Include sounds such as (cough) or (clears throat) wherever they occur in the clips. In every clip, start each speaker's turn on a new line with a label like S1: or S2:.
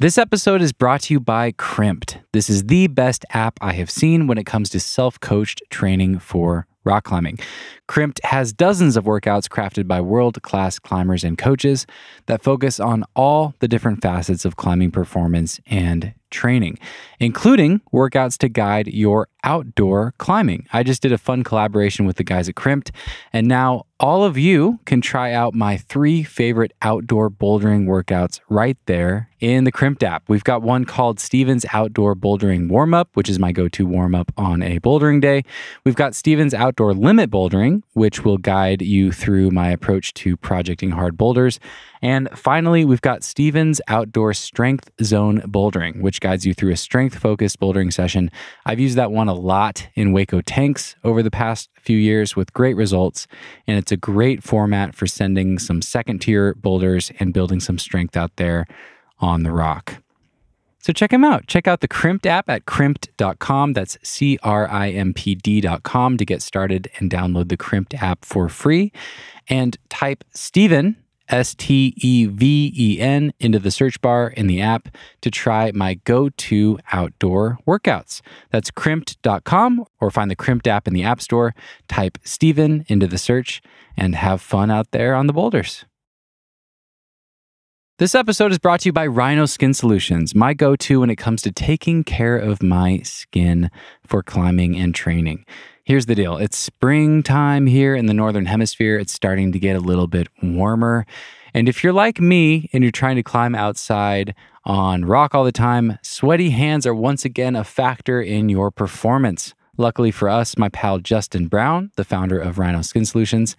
S1: This episode is brought to you by Crimpd. This is the best app I have seen when it comes to self coached training for rock climbing. Crimpd has dozens of workouts crafted by world class climbers and coaches that focus on all the different facets of climbing performance and training, including workouts to guide your outdoor climbing. I just did a fun collaboration with the guys at Crimpd, and now all of you can try out my three favorite outdoor bouldering workouts right there in the Crimpd app. We've got one called Steven's Outdoor Bouldering Warm Up, which is my go to warm up on a bouldering day. We've got Steven's Outdoor Limit Bouldering, which will guide you through my approach to projecting hard boulders. And finally, we've got Steven's Outdoor Strength Zone Bouldering, which guides you through a strength focused bouldering session. I've used that one a lot in Hueco Tanks over the past few years with great results. And it's a great format for sending some second tier boulders and building some strength out there on the rock. So check them out. Check out the Crimpd app at crimpd.com. That's C R I M P D.com to get started and download the Crimpd app for free. And type Steven S T E V E N into the search bar in the app to try my go to outdoor workouts. That's crimpd.com or find the Crimpd app in the App Store. Type Steven into the search and have fun out there on the boulders. This episode is brought to you by Rhino Skin Solutions, my go to when it comes to taking care of my skin for climbing and training. Here's the deal it's springtime here in the Northern Hemisphere. It's starting to get a little bit warmer. And if you're like me and you're trying to climb outside on rock all the time, sweaty hands are once again a factor in your performance. Luckily for us, my pal Justin Brown, the founder of Rhino Skin Solutions,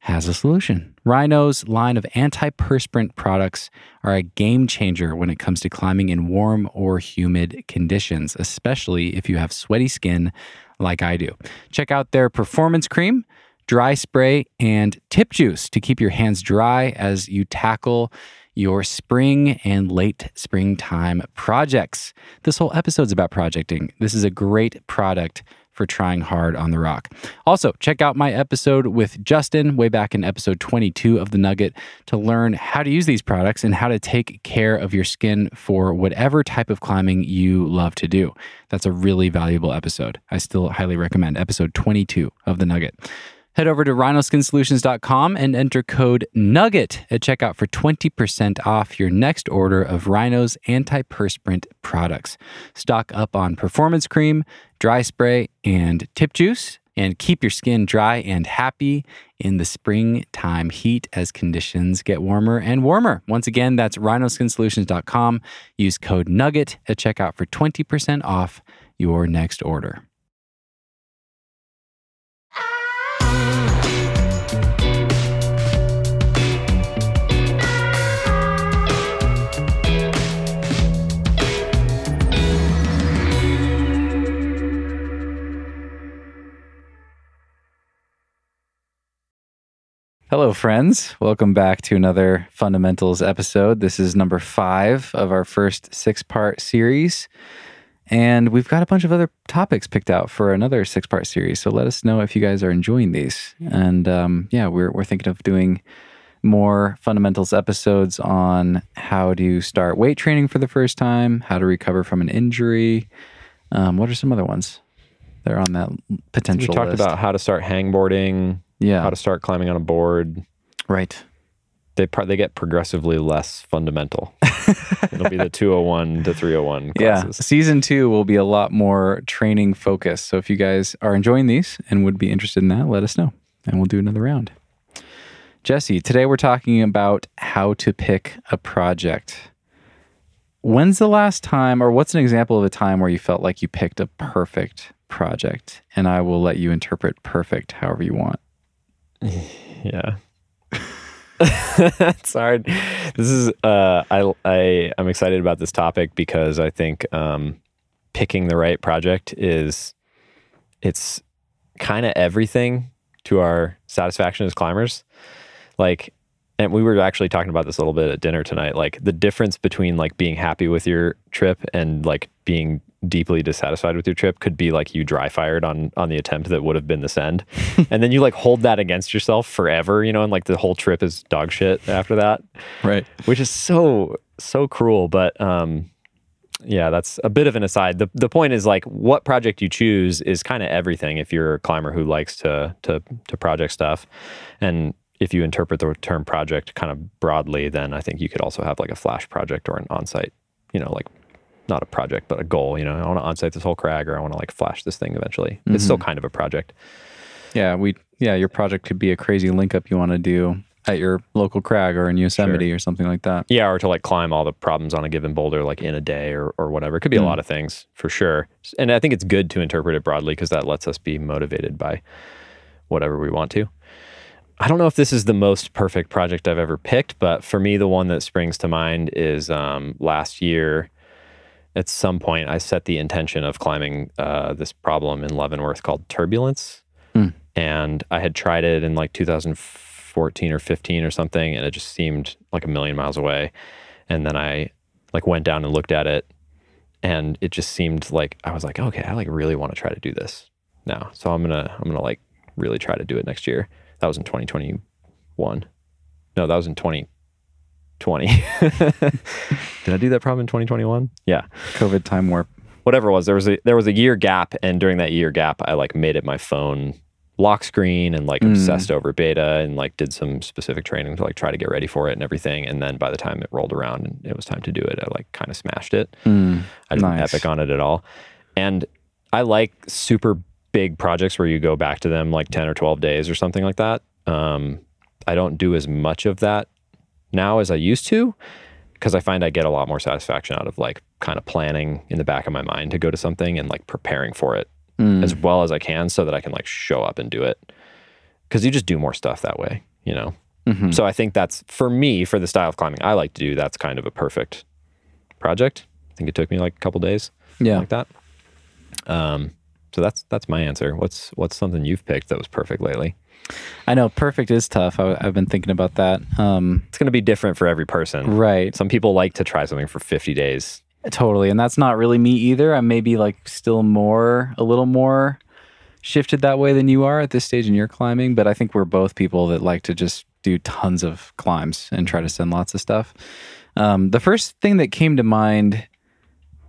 S1: has a solution. Rhino's line of antiperspirant products are a game changer when it comes to climbing in warm or humid conditions, especially if you have sweaty skin like I do. Check out their performance cream, dry spray, and tip juice to keep your hands dry as you tackle your spring and late springtime projects. This whole episode's about projecting. This is a great product for trying hard on the rock. Also, check out my episode with Justin way back in episode 22 of The Nugget to learn how to use these products and how to take care of your skin for whatever type of climbing you love to do. That's a really valuable episode. I still highly recommend episode 22 of The Nugget. Head over to rhinoskinsolutions.com and enter code NUGGET at checkout for 20% off your next order of Rhino's antiperspirant products. Stock up on performance cream, dry spray, and tip juice, and keep your skin dry and happy in the springtime heat as conditions get warmer and warmer. Once again, that's rhinoskinsolutions.com. Use code NUGGET at checkout for 20% off your next order. Hello, friends. Welcome back to another fundamentals episode. This is number five of our first six part series. And we've got a bunch of other topics picked out for another six part series. So let us know if you guys are enjoying these. And um, yeah, we're, we're thinking of doing more fundamentals episodes on how to start weight training for the first time, how to recover from an injury. Um, what are some other ones? They're on that potential
S2: We talked
S1: list.
S2: about how to start hangboarding,
S1: yeah,
S2: how to start climbing on a board.
S1: right.
S2: They pro- they get progressively less fundamental. (laughs) It'll be the 201 to 301
S1: Yeah, season two will be a lot more training focused. So if you guys are enjoying these and would be interested in that, let us know and we'll do another round. Jesse, today we're talking about how to pick a project. When's the last time, or what's an example of a time where you felt like you picked a perfect project? And I will let you interpret perfect however you want. (laughs)
S2: Yeah. (laughs) it's hard. This is uh I I I'm excited about this topic because I think um picking the right project is it's kind of everything to our satisfaction as climbers. Like and we were actually talking about this a little bit at dinner tonight like the difference between like being happy with your trip and like being deeply dissatisfied with your trip could be like you dry fired on on the attempt that would have been the send (laughs) and then you like hold that against yourself forever you know and like the whole trip is dog shit after that
S1: Right.
S2: which is so so cruel, but um, yeah, that's a bit of an aside. The the point is like what project you choose is kind of everything if you're a climber who likes to to to project stuff. And if you interpret the term project kind of broadly, then I think you could also have like a flash project or an on-site, you know, like not a project but a goal, you know, I want to on-site this whole crag or I want to like flash this thing eventually. It's still kind of a project.
S1: Yeah, we yeah, your project could be a crazy link up you want to do at your local crag or in Yosemite or something like that.
S2: Yeah, or to like climb all the problems on a given boulder like in a day or, or whatever. It could be a lot of things for sure. And I think it's good to interpret it broadly because that lets us be motivated by whatever we want to. I don't know if this is the most perfect project I've ever picked, but for me, the one that springs to mind is um, last year. At some point, I set the intention of climbing uh, this problem in Leavenworth called turbulence, and I had tried it in like 2014 or 15 or something, and it just seemed like a million miles away. And then I like went down and looked at it, and it just seemed like I was like, okay, I like really want to try to do this now. So I'm gonna I'm gonna like really try to do it next year. That was in 2021. No, that was in 2020. (laughs) Did I do that problem in 2021? Yeah.
S1: COVID time warp.
S2: Whatever it was, there was a there was a year gap, and during that year gap, I like made it my phone lock screen and like obsessed over beta and like did some specific training to like try to get ready for it and everything. And then by the time it rolled around and it was time to do it, I like kind of smashed it. I didn't
S1: nice.
S2: epic on it at all. And I like super big projects where you go back to them like 10 or 12 days or something like that. Um, I don't do as much of that now as I used to because I find I get a lot more satisfaction out of like kind of planning in the back of my mind to go to something and like preparing for it as well as I can so that I can like show up and do it. Cause you just do more stuff that way, you know? So I think that's for me, for the style of climbing I like to do, that's kind of a perfect project. I think it took me like a couple days,
S1: Yeah.
S2: like that. Um, so that's that's my answer. What's what's something you've picked that was perfect lately?
S1: I know perfect is tough. I, I've been thinking about that. Um,
S2: It's going to be different for every person.
S1: right.
S2: Some people like to try something for 50 days.
S1: Totally. And that's not really me either. I'm maybe like still more, a little more shifted that way than you are at this stage in your climbing. But I think we're both people that like to just do tons of climbs and try to send lots of stuff. Um, the first thing that came to mind,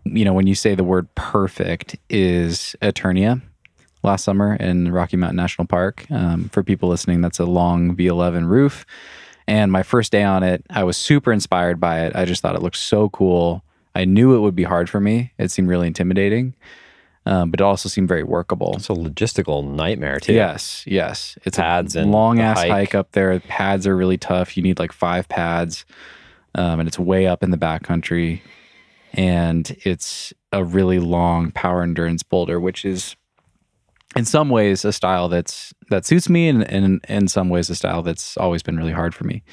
S1: you know, when you say the word perfect is Eternia last summer in Rocky Mountain National Park. Um, for people listening, that's a long V11 roof. And my first day on it, I was super inspired by it. I just thought it looked so cool. I knew it would be hard for me. It seemed really intimidating, um, but it also seemed very workable.
S2: It's a logistical nightmare too.
S1: Yes, yes. It's
S2: Pads
S1: a
S2: and
S1: long ass
S2: hike.
S1: hike. up there. Pads are really tough. You need like five pads, um, and it's way up in the backcountry. And it's a really long power endurance boulder, which is in some ways a style that's that suits me, and, and in some ways a style that's always been really hard for me.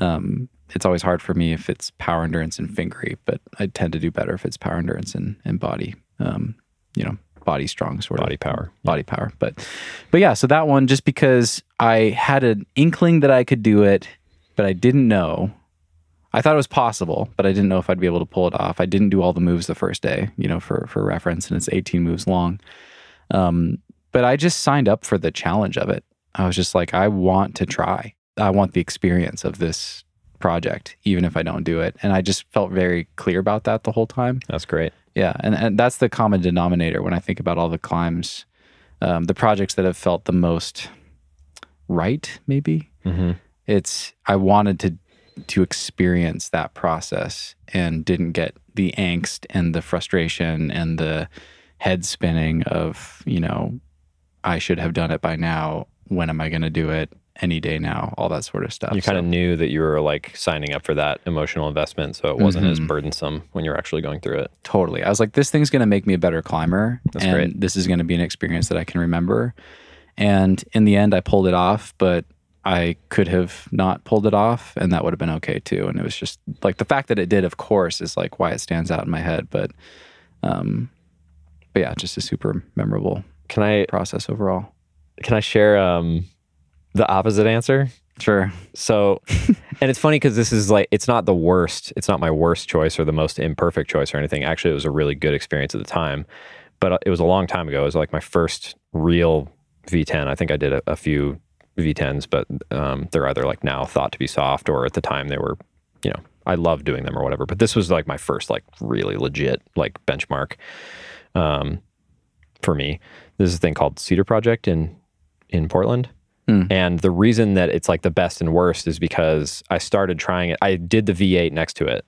S1: Um, it's always hard for me if it's power endurance and fingery, but I tend to do better if it's power endurance and, and body. Um, you know, body strong sort of
S2: Body power.
S1: body power. But but yeah, so that one just because I had an inkling that I could do it, but I didn't know. I thought it was possible, but I didn't know if I'd be able to pull it off. I didn't do all the moves the first day, you know, for for reference, and it's 18 moves long. Um, but I just signed up for the challenge of it. I was just like, I want to try. I want the experience of this project, even if I don't do it. And I just felt very clear about that the whole time.
S2: That's great.
S1: Yeah, and, and that's the common denominator when I think about all the climbs, um, the projects that have felt the most right. Maybe
S2: Mm-hmm.
S1: it's I wanted to to experience that process and didn't get the angst and the frustration and the head spinning of you know I should have done it by now. When am I going to do it? Any day now, all that sort of stuff.
S2: You kind of
S1: So-
S2: knew that you were like signing up for that emotional investment, so it wasn't
S1: Mm-hmm.
S2: as burdensome when you're actually going through it.
S1: Totally. I was like, this thing's going to make me a better climber.
S2: That's
S1: and
S2: great.
S1: this is going to be an experience that I can remember. And in the end, I pulled it off, but I could have not pulled it off, and that would have been okay too. And it was just like the fact that it did, of course, is like why it stands out in my head. But, um, but yeah, just a super memorable
S2: Can I
S1: process overall.
S2: can I share um the opposite answer?
S1: Sure.
S2: So, and it's funny because this is like, it's not the worst. It's not my worst choice or the most imperfect choice or anything. Actually, it was a really good experience at the time, but uh, it was a long time ago. It was like my first real V10. I think I did a, a few V10s, but um, they're either like now thought to be soft or at the time they were, you know, I love doing them or whatever. But this was like my first like really legit like benchmark um, for me. There's a thing called Cedar Project in in Portland.
S1: Hmm.
S2: And the reason that it's like the best and worst is because I started trying it. I did the V8 next to it.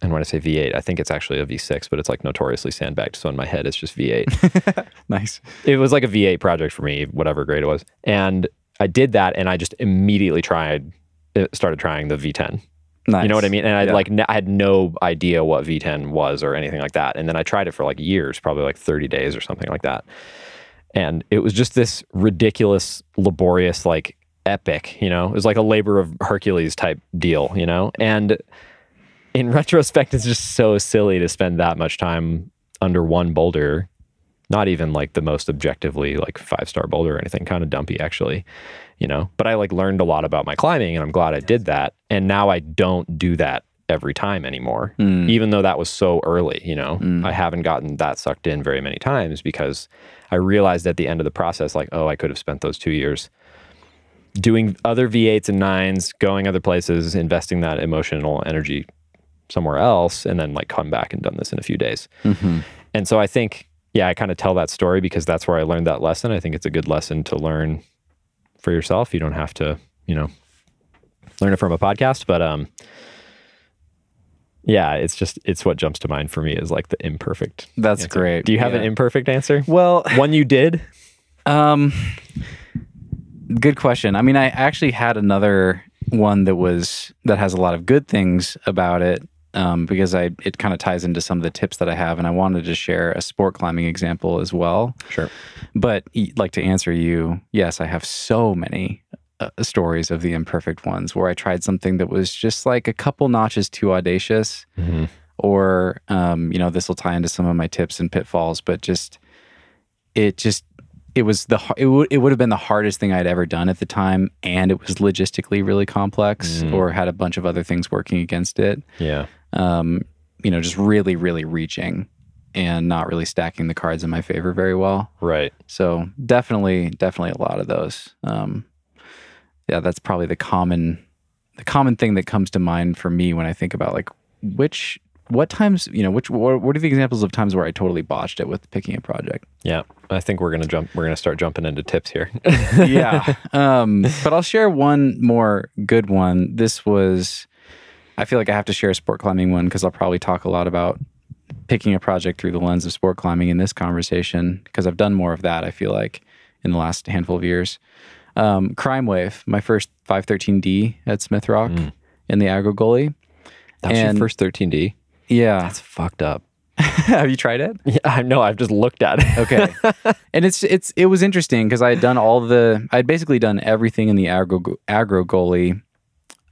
S2: And when I say V8, I think it's actually a V6, but it's like notoriously sandbagged. So in my head, it's just V8 (laughs)
S1: Nice.
S2: it was like a V8 project for me, whatever grade it was. And I did that, and I just immediately tried, uh, started trying the V10.
S1: Nice.
S2: You know what I mean? And I
S1: Yeah.
S2: like, n- I had no idea what V10 was or anything like that. And then I tried it for like years, probably like 30 days or something like that. And it was just this ridiculous, laborious, like epic, you know, it was like a labor of Hercules type deal, you know? And in (laughs) retrospect, it's just so silly to spend that much time under one boulder not even like the most objectively like five star boulder or anything kind of dumpy actually you know but i like learned a lot about my climbing and i'm glad i did that and now i don't do that every time anymore
S1: Mm.
S2: even though that was so early you know
S1: Mm.
S2: i haven't gotten that sucked in very many times because i realized at the end of the process like oh i could have spent those two years doing other v8s and 9s going other places investing that emotional energy somewhere else and then like come back and done this in a few days
S1: Mhm.
S2: and so I think, yeah, I kind of tell that story because that's where I learned that lesson. I think it's a good lesson to learn for yourself. You don't have to, you know, learn it from a podcast, but um yeah, it's just it's what jumps to mind for me is like the imperfect.
S1: That's
S2: answer.
S1: great.
S2: Do you have an imperfect answer?
S1: Well,
S2: One you did? (laughs)
S1: Um, good question. I mean, I actually had another one that was that has a lot of good things about it. Um, because I it kind of ties into some of the tips that I have, and I wanted to share a sport climbing example as well.
S2: Sure.
S1: But like to answer you, yes, I have so many uh, stories of the imperfect ones where I tried something that was just like a couple notches too audacious,
S2: Mm-hmm.
S1: or um, you know, this will tie into some of my tips and pitfalls, but just it just it was the it would it would have been the hardest thing I'd ever done at the time, and it was logistically really complex,
S2: Mm.
S1: or had a bunch of other things working against it.
S2: Yeah.
S1: Um, you know, just really, really reaching and not really stacking the cards in my favor very well.
S2: Right.
S1: So definitely, definitely a lot of those. Um, yeah, that's probably the common, the common thing that comes to mind for me when I think about like which, what times, you know, which, what, what are the examples of times where I totally botched it with picking a project?
S2: Yeah. I think we're gonna jump we're gonna start jumping into tips here. (laughs)
S1: yeah. (laughs) Um, but I'll share one more good one. This was, I feel like I have to share a sport climbing one because I'll probably talk a lot about picking a project through the lens of sport climbing in this conversation because I've done more of that, I feel like, in the last handful of years. Um, Crime Wave, my first 513D at Smith Rock in the Aggro Gully.
S2: That's
S1: And-
S2: your first 13D.
S1: Yeah.
S2: That's fucked up. (laughs)
S1: have you tried it?
S2: Yeah, I know. I've just looked at it.
S1: Okay. (laughs) and it's it's it was interesting because I had done all the I'd basically done everything in the aggro Aggro Gully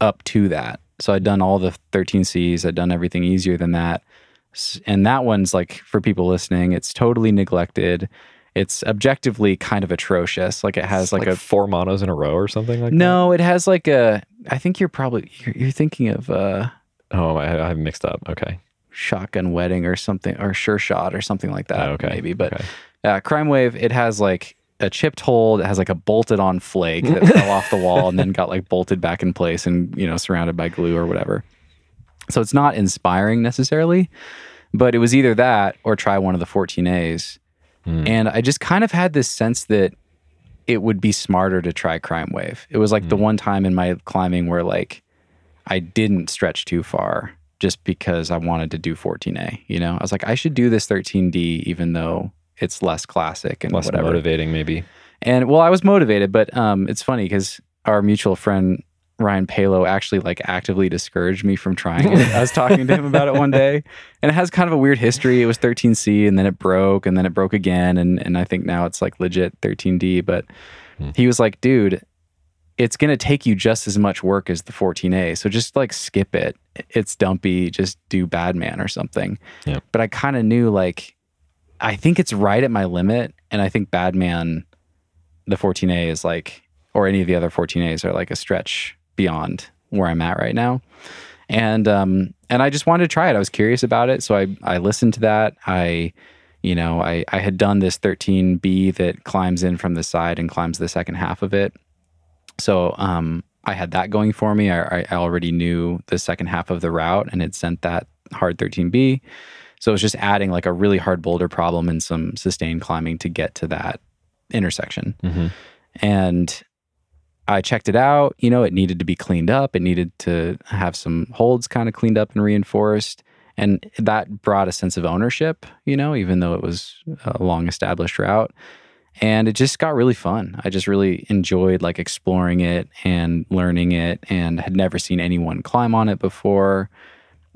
S1: up to that. So I'd done all the 13 C's. I'd done everything easier than that. And that one's like for people listening, it's totally neglected. It's objectively kind of atrocious. Like it has like,
S2: like
S1: a
S2: four monos in a row or something like that.
S1: no, it has like a. I think you're probably you're, you're thinking of uh
S2: Oh, I, I've mixed up. Okay.
S1: Shotgun wedding or something or sure shot or something like that.
S2: Oh, okay.
S1: maybe. But
S2: Okay.
S1: uh, Crime Wave, it has like a chipped hole. It has like a bolted on flake that (laughs) fell off the wall and then got like bolted back in place and you know surrounded by glue or whatever. So it's not inspiring necessarily, but it was either that or try one of the 14As.
S2: Hmm.
S1: And I just kind of had this sense that it would be smarter to try Crime Wave. It was like the one time in my climbing where like I didn't stretch too far just because I wanted to do 14A. You know, I was like, I should do this 13D even though it's less classic and
S2: Less
S1: whatever.
S2: motivating, maybe.
S1: And well, I was motivated, but um, it's funny because our mutual friend Ryan Palo actually like actively discouraged me from trying it. I was talking to him about it one day, (laughs) and it has kind of a weird history. It was 13C, and then it broke, and then it broke again, and and I think now it's like legit 13D. But
S2: Hmm.
S1: he was like, "Dude, it's gonna take you just as much work as the 14A, so just like skip it. It's dumpy. Just do Badman or something."
S2: Yeah.
S1: But I kind of knew like, I think it's right at my limit, and I think Badman the 14A is like, or any of the other 14As are like a stretch beyond where I'm at right now. And um, and I just wanted to try it. I was curious about it, so I I listened to that. I, you know, I I had done this 13B that climbs in from the side and climbs the second half of it. So um, I had that going for me. I, I already knew the second half of the route and had sent that hard 13B. So it was just adding like a really hard boulder problem and some sustained climbing to get to that intersection.
S2: Mhm.
S1: And I checked it out. You know, it needed to be cleaned up. It needed to have some holds kind of cleaned up and reinforced. And that brought a sense of ownership, you know, even though it was a long established route. And it just got really fun. I just really enjoyed like exploring it and learning it and had never seen anyone climb on it before.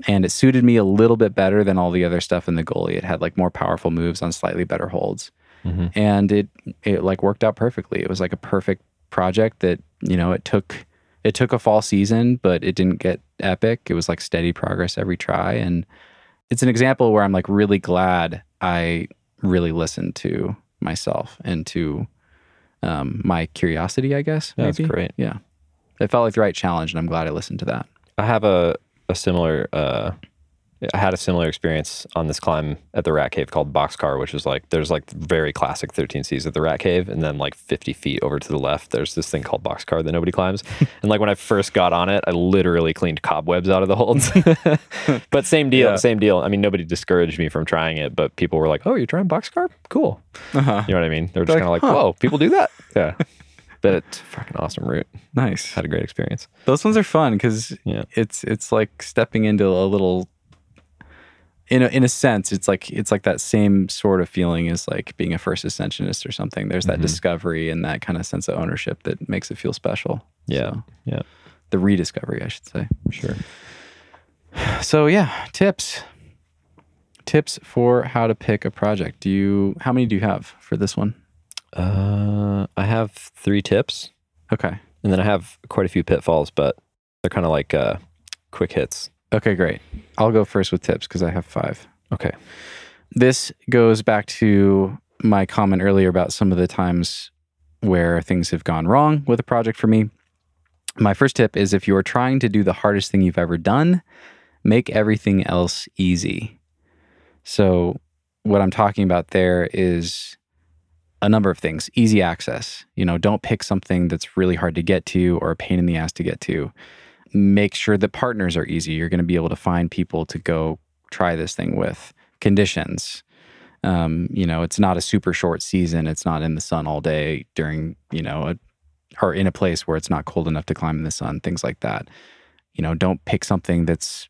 S1: And it suited me a little bit better than all the other stuff in the Gully. It had like more powerful moves on slightly better holds
S2: Mhm.
S1: and it it like worked out perfectly. It was like a perfect project that you know it took it took a fall season, but it didn't get epic. It was like steady progress every try, and it's an example where I'm like really glad I really listened to myself and to um, my curiosity. I guess
S2: Yeah, that's
S1: maybe.
S2: great.
S1: Yeah, it felt like the right challenge, and I'm glad I listened to that.
S2: I have a, a similar uh I had a similar experience on this climb at the Rat Cave called Boxcar, which is like there's like very classic 13Cs at the Rat Cave, and then like 50 feet over to the left, there's this thing called Boxcar that nobody climbs. (laughs) and like when I first got on it, I literally cleaned cobwebs out of the holds. (laughs) (laughs) but same deal,
S1: Yeah.
S2: same deal. I mean, nobody discouraged me from trying it, but people were like, "Oh, you're trying Boxcar? Cool."
S1: Uh-huh.
S2: You know what I mean? They're just
S1: Like,
S2: kind of like,
S1: huh.
S2: "Whoa, people do that?" Yeah. But it's a fucking awesome route.
S1: Nice.
S2: Had a great experience.
S1: Those ones are fun because
S2: Yeah.
S1: it's it's like stepping into a little in a in a sense it's like it's like that same sort of feeling as like being a first ascensionist or something there's that
S2: Mhm.
S1: discovery and that kind of sense of ownership that makes it feel special
S2: Yeah.
S1: So,
S2: Yeah.
S1: the rediscovery i should say
S2: Sure. (sighs)
S1: so yeah tips tips for how to pick a project do you how many do you have for this one
S2: Uh, I have three tips,
S1: okay
S2: and then I have quite a few pitfalls, but they're kind of like uh, quick hits.
S1: Okay great i'll go first with tips because i have five
S2: Okay.
S1: this goes back to my comment earlier about some of the times where things have gone wrong with a project for me. My first tip is if you're trying to do the hardest thing you've ever done, make everything else easy. So, what I'm talking about there is a number of things. Easy access. You know, don't pick something that's really hard to get to or a pain in the ass to get to. Make sure that partners are easy. You're going to be able to find people to go try this thing with. Conditions. Um, you know, it's not a super short season. It's not in the sun all day during, you know, a, or in a place where it's not cold enough to climb in the sun, things like that. You know, don't pick something that's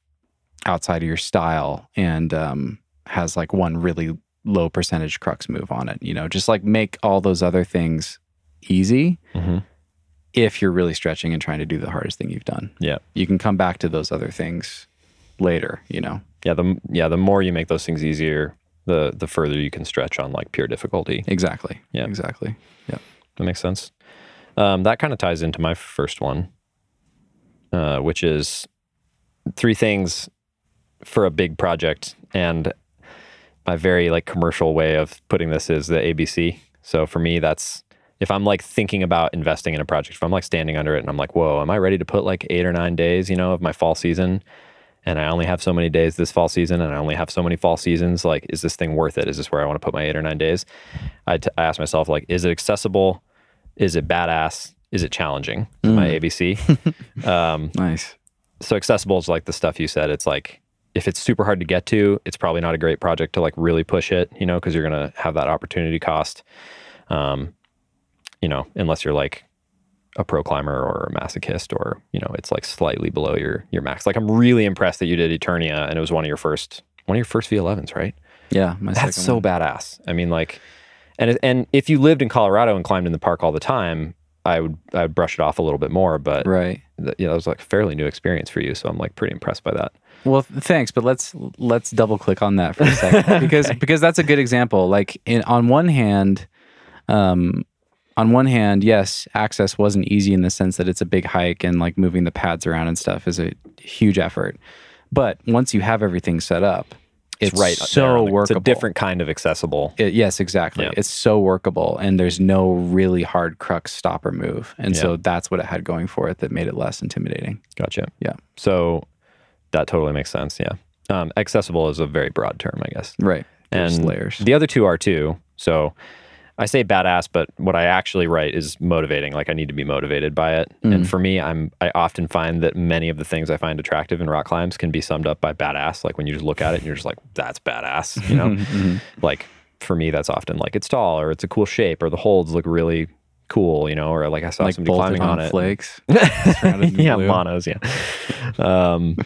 S1: outside of your style and um, has like one really low percentage crux move on it. You know, just like make all those other things easy
S2: Mm-hmm.
S1: If you're really stretching and trying to do the hardest thing you've done.
S2: Yeah.
S1: You can come back to those other things later, you know.
S2: Yeah. The yeah the more you make those things easier, the the further you can stretch on like pure difficulty.
S1: Exactly.
S2: Yeah.
S1: Exactly. Yeah.
S2: That makes sense. Um, that kind of ties into my first one, uh, which is three things for a big project. And my very like commercial way of putting this is the ABC. So for me, that's if I'm like thinking about investing in a project, if I'm like standing under it and I'm like, whoa, am I ready to put like eight or nine days, you know, of my fall season? And I only have so many days this fall season, and I only have so many fall seasons. Like, is this thing worth it? Is this where I want to put my eight or nine days? I, t- I ask myself, like, is it accessible? Is it badass? Is it challenging? My ABC. (laughs) um,
S1: Nice.
S2: so accessible is like the stuff you said. It's like if it's super hard to get to, it's probably not a great project to like really push it, you know, because you're gonna have that opportunity cost. Um, you know, unless you're like a pro climber or a masochist, or you know, it's like slightly below your your max. Like I'm really impressed that you did Eternia, and it was one of your first one of your first V11s, right?
S1: Yeah. My
S2: That's so
S1: one.
S2: badass. I mean, like, and and if you lived in Colorado and climbed in the park all the time, I would I would brush it off a little bit more, but
S1: Right.
S2: th- you know, it was like a fairly new experience for you. So I'm like pretty impressed by that.
S1: Well, thanks, but let's let's double click on that for a second (laughs) because because that's a good example. Like in on one hand, um, on one hand, yes, access wasn't easy in the sense that it's a big hike and like moving the pads around and stuff is a huge effort. But once you have everything set up, it's,
S2: right
S1: so
S2: on the-
S1: workable.
S2: It's a different kind of accessible.
S1: It- yes, exactly.
S2: Yeah.
S1: It's so workable, and there's no really hard crux stopper move, and so that's what it had going for it that made it less intimidating.
S2: Gotcha.
S1: Yeah.
S2: So that totally makes sense. Yeah. Um, accessible is a very broad term, I guess.
S1: Right. There's
S2: and
S1: layers.
S2: The other two are too. So I say badass, but what I actually write is motivating. Like I need to be motivated by it.
S1: Mm.
S2: And for me, I'm I often find that many of the things I find attractive in rock climbs can be summed up by badass. Like when you just look at it and you're just like, that's badass. You know, (laughs)
S1: Mhm.
S2: like for me, that's often like it's tall or it's a cool shape or the holds look really cool. You know, or like I saw
S1: like
S2: somebody climbing
S1: on,
S2: on, it.
S1: flakes. (laughs)
S2: yeah,
S1: blue.
S2: monos. Yeah. Um, (laughs)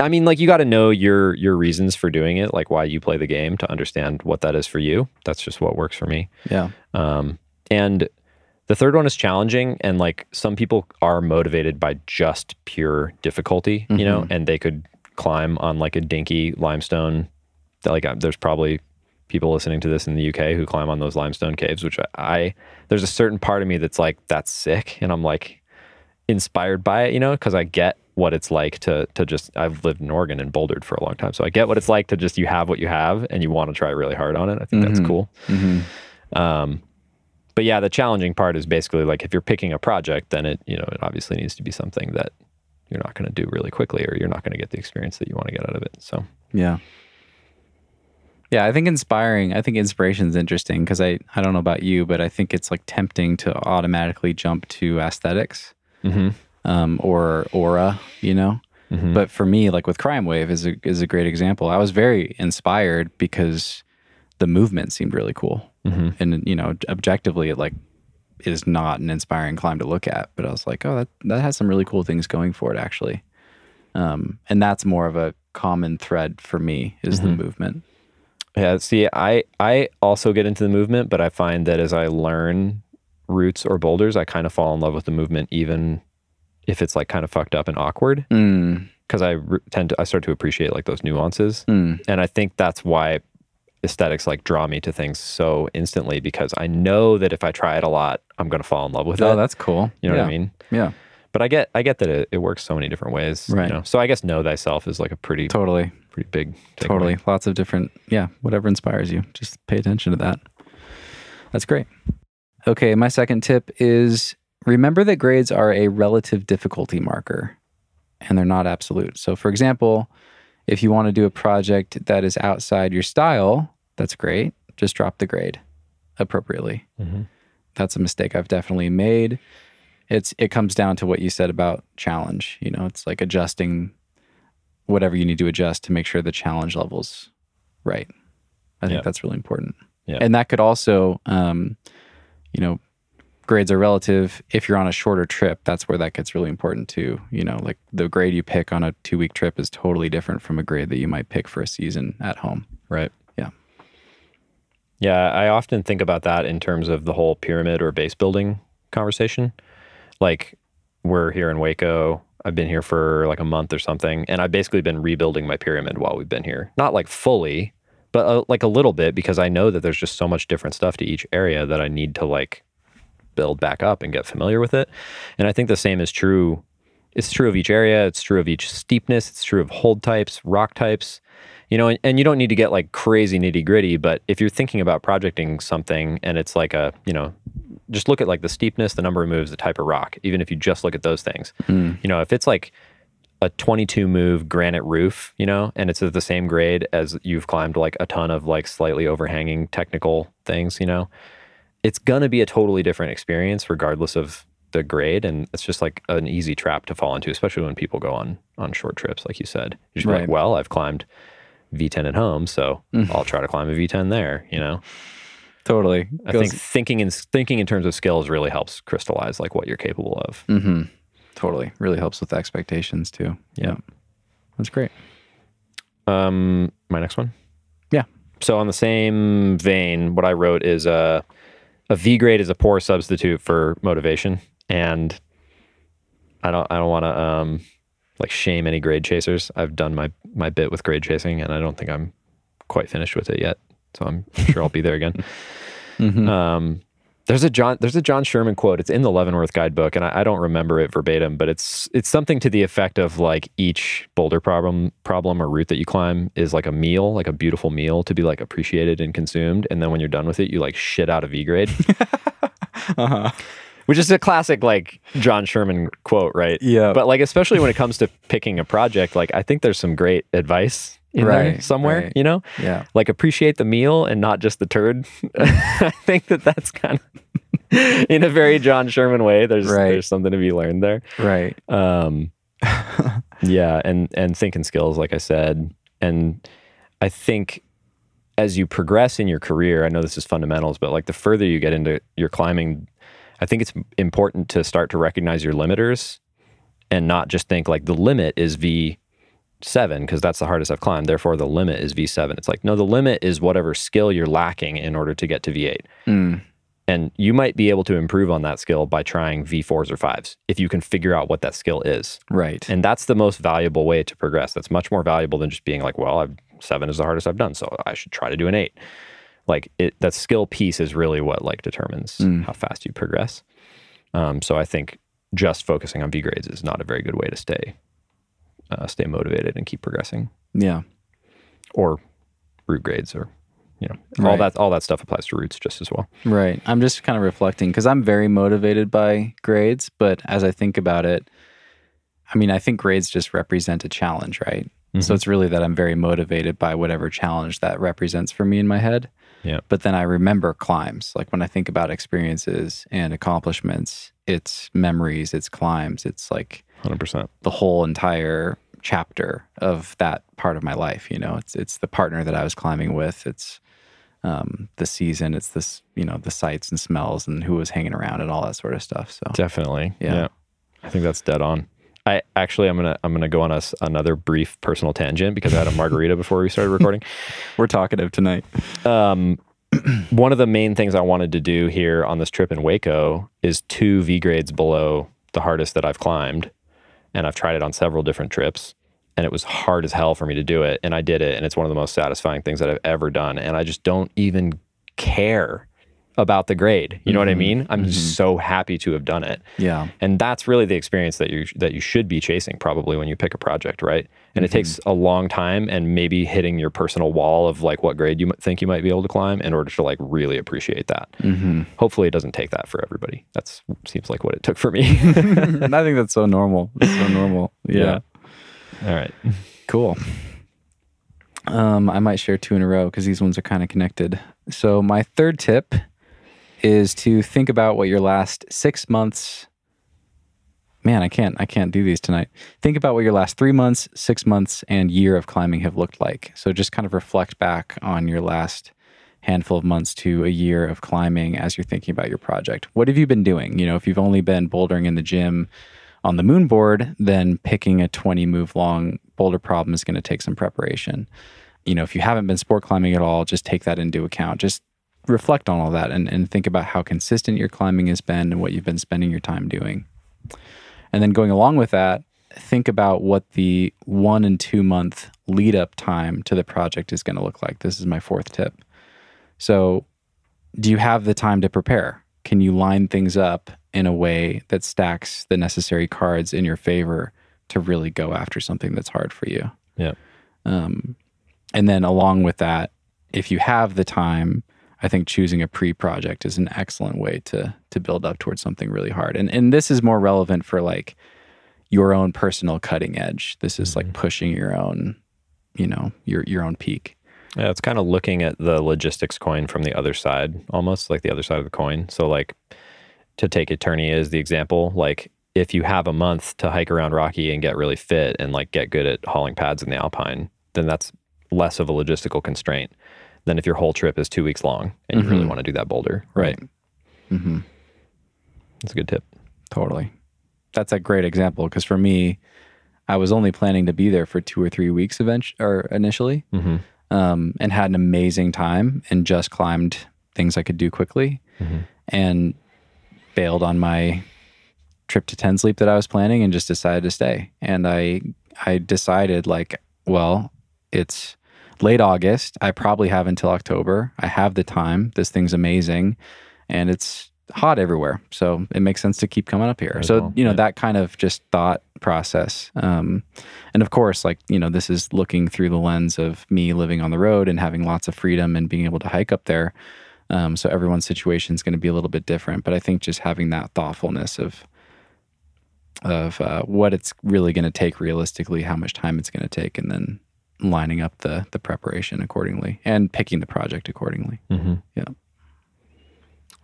S2: I mean, like you got to know your your reasons for doing it, like why you play the game, to understand what that is for you. That's just what works for me.
S1: Yeah.
S2: Um, and the third one is challenging, and like some people are motivated by just pure difficulty, you know, and they could climb on like a dinky limestone. Like, uh, there's probably people listening to this in the UK who climb on those limestone caves, which I, I there's a certain part of me that's like, that's sick, and I'm like inspired by it, you know, because I get what it's like to to just I've lived in Oregon and bouldered for a long time, so I get what it's like to just you have what you have and you want to try really hard on it. I think
S1: Mhm.
S2: that's cool.
S1: hmm
S2: Um, but yeah, the challenging part is basically like if you're picking a project, then it you know it obviously needs to be something that you're not going to do really quickly, or you're not going to get the experience that you want to get out of it. So
S1: Yeah. Yeah, I think inspiring. I think inspiration is interesting because I I don't know about you, but I think it's like tempting to automatically jump to aesthetics
S2: mm-hmm.
S1: Um, or aura, you know.
S2: Mm-hmm.
S1: But for me, like with Crime Wave is a is a great example. I was very inspired because the movement seemed really cool,
S2: Mm-hmm.
S1: and you know, objectively, it like is not an inspiring climb to look at. But I was like, oh, that that has some really cool things going for it, actually. Um, and that's more of a common thread for me is the movement.
S2: Yeah, see, I I also get into the movement, but I find that as I learn roots or boulders, I kind of fall in love with the movement, even if it's like kind of fucked up and awkward,
S1: Mm,
S2: because I re- tend to I start to appreciate like those nuances,
S1: mm,
S2: and I think that's why aesthetics like draw me to things so instantly because I know that if I try it a lot, I'm gonna fall in love with
S1: oh,
S2: it.
S1: Oh, that's cool.
S2: You know
S1: yeah.
S2: what I mean?
S1: Yeah,
S2: But I get I get that it, it works so many different ways.
S1: Right.
S2: You know? So I guess know thyself is like a pretty
S1: totally,
S2: pretty big
S1: totally. Lots of different. Yeah, whatever inspires you, just pay attention to that. That's great. Okay, my second tip is remember that grades are a relative difficulty marker, and they're not absolute. So, for example, if you want to do a project that is outside your style, that's great. Just drop the grade appropriately.
S2: Mhm.
S1: That's a mistake I've definitely made. It's it comes down to what you said about challenge. You know, it's like adjusting whatever you need to adjust to make sure the challenge levels right. I think
S2: Yeah.
S1: that's really important.
S2: Yeah.
S1: And that could also, um, you know, grades are relative. If you're on a shorter trip, that's where that gets really important too. You know, like the grade you pick on a two week trip is totally different from a grade that you might pick for a season at home.
S2: Right.
S1: Yeah.
S2: Yeah, I often think about that in terms of the whole pyramid or base building conversation. Like we're here in Hueco. I've been here for like a month or something, and I've basically been rebuilding my pyramid while we've been here. Not like fully, but uh like a little bit because I know that there's just so much different stuff to each area that I need to like build back up and get familiar with it. And I think the same is true. It's true of each area. It's true of each steepness. It's true of hold types, rock types. You know, and, and you don't need to get like crazy nitty gritty, but if you're thinking about projecting something and it's like a, you know, just look at like the steepness, the number of moves, the type of rock, even if you just look at those things. Hmm. You know, if it's like a 22 move granite roof, you know, and it's at the same grade as you've climbed like a ton of like slightly overhanging technical things, you know, it's going to be a totally different experience regardless of the grade and it's just like an easy trap to fall into especially when people go on on short trips like you said you just
S1: Right.
S2: like well i've climbed v10 at home so i'll try to climb a v10 there you know
S1: Totally.
S2: i think thinking in thinking in terms of skills really helps crystallize like what you're capable of
S1: hmm Totally. Really helps with expectations too.
S2: Yeah.
S1: That's great.
S2: Um, my next one.
S1: Yeah.
S2: So on the same vein, what I wrote is uh, a V grade is a poor substitute for motivation, and I don't I don't want to um, like shame any grade chasers. I've done my my bit with grade chasing, and I don't think I'm quite finished with it yet. So I'm sure I'll be there again. (laughs)
S1: Mhm.
S2: Um, there's a John there's a John Sherman quote. It's in the Leavenworth guidebook, and I, I don't remember it verbatim, but it's it's something to the effect of like each boulder problem problem or route that you climb is like a meal, like a beautiful meal to be like appreciated and consumed, and then when you're done with it, you like shit out of V grade. (laughs)
S1: Uh-huh.
S2: which is a classic like John Sherman quote, right?
S1: Yeah.
S2: But like especially when it comes to picking a project, like I think there's some great advice in there
S1: Right,
S2: somewhere,
S1: right.
S2: you know?
S1: Yeah.
S2: Like appreciate the meal and not just the turd. (laughs) I think that that's kind of (laughs) in a very John Sherman way. There's
S1: Right.
S2: there's something to be learned there.
S1: Right.
S2: Um, (laughs) yeah, and and thinking skills, like I said, and I think as you progress in your career, I know this is fundamentals, but like the further you get into your climbing, I think it's important to start to recognize your limiters and not just think like the limit is V seven because that's the hardest I've climbed. Therefore, the limit is V seven. It's like no, the limit is whatever skill you're lacking in order to get to V eight.
S1: Mm.
S2: And you might be able to improve on that skill by trying V4s or 5s if you can figure out what that skill is.
S1: Right.
S2: And that's the most valuable way to progress. That's much more valuable than just being like, well, I've, seven is the hardest I've done, so I should try to do an eight. Like it, that skill piece is really what like determines
S1: Mm.
S2: how fast you progress. Um, so I think just focusing on V grades is not a very good way to stay uh, stay motivated and keep progressing.
S1: yeah.
S2: Or root grades, or you know, all
S1: Right.
S2: that all that stuff applies to roots just as well.
S1: Right. I'm just kind of reflecting because I'm very motivated by grades, but as I think about it, I mean, I think grades just represent a challenge, right? So
S2: Mhm.
S1: it's really that I'm very motivated by whatever challenge that represents for me in my head.
S2: Yeah.
S1: But then I remember climbs. Like when I think about experiences and accomplishments, it's memories, it's climbs, it's like
S2: Hundred percent.
S1: the whole entire chapter of that part of my life. You know, it's it's the partner that I was climbing with. It's um, the season. It's this, you know, the sights and smells and who was hanging around and all that sort of stuff. So
S2: Definitely.
S1: Yeah.
S2: Yeah. I think that's dead on. I actually I'm gonna I'm gonna go on a another brief personal tangent because I had a margarita before we started recording. (laughs)
S1: we're talkative tonight.
S2: Um, (clears throat) one of the main things I wanted to do here on this trip in Hueco is two V grades below the hardest that I've climbed, and I've tried it on several different trips, and it was hard as hell for me to do it, and I did it, and it's one of the most satisfying things that I've ever done, and I just don't even care about the grade. You know what I
S1: Mhm.
S2: mean? I'm
S1: Mhm.
S2: so happy to have done it.
S1: Yeah.
S2: And that's really the experience that you that you should be chasing probably when you pick a project, right? And it takes a long time and maybe hitting your personal wall of like what grade you might think you might be able to climb in order to like really appreciate that.
S1: hmm
S2: Hopefully it doesn't take that for everybody. That's seems like what it took for me.
S1: And (laughs) I think that's so normal. It's so normal. (laughs) Yeah.
S2: All right.
S1: Cool. Um, I might share two in a row because these ones are kind of connected. So my third tip is to think about what your last six months. Man, I can't. I can't do these tonight. Think about what your last three months, six months, and year of climbing have looked like. So just kind of reflect back on your last handful of months to a year of climbing as you're thinking about your project. What have you been doing? You know, if you've only been bouldering in the gym on the moon board, then picking a 20 move long boulder problem is going to take some preparation. You know, if you haven't been sport climbing at all, just take that into account. Just reflect on all that and, and think about how consistent your climbing has been and what you've been spending your time doing. And then going along with that, think about what the one and two month lead up time to the project is going to look like. This is my fourth tip. So, do you have the time to prepare? Can you line things up in a way that stacks the necessary cards in your favor to really go after something that's hard for you?
S2: Yeah.
S1: Um, and then along with that, if you have the time, I think choosing a pre-project is an excellent way to to build up towards something really hard. And and this is more relevant for like your own personal cutting edge. This is like mm-hmm. pushing your own, you know, your your own peak.
S2: Yeah, it's kind of looking at the logistics coin from the other side, almost like the other side of the coin. So, like, to take Eternia as the example, like, if you have a month to hike around Rocky and get really fit and like get good at hauling pads in the Alpine, then that's less of a logistical constraint than if your whole trip is two weeks long and you really
S1: Mhm.
S2: want to do that boulder.
S1: Right. Mm-hmm.
S2: That's a good tip.
S1: Totally. That's a great example because for me, I was only planning to be there for two or three weeks eventually or initially,
S2: Mm-hmm.
S1: um, and had an amazing time and just climbed things I could do quickly
S2: Mhm.
S1: and bailed on my trip to Ten Sleep that I was planning and just decided to stay. And I I decided like, well, it's late August. I probably have until October. I have the time. This thing's amazing, and it's hot everywhere. So it makes sense to keep coming up here. So you know
S2: yeah.
S1: that kind of just thought process. Um, and of course, like you know, this is looking through the lens of me living on the road and having lots of freedom and being able to hike up there. Um, so everyone's situation is going to be a little bit different. But I think just having that thoughtfulness of of uh, what it's really going to take realistically, how much time it's going to take, and then lining up the the preparation accordingly and picking the project accordingly.
S2: Mm-hmm.
S1: Yeah.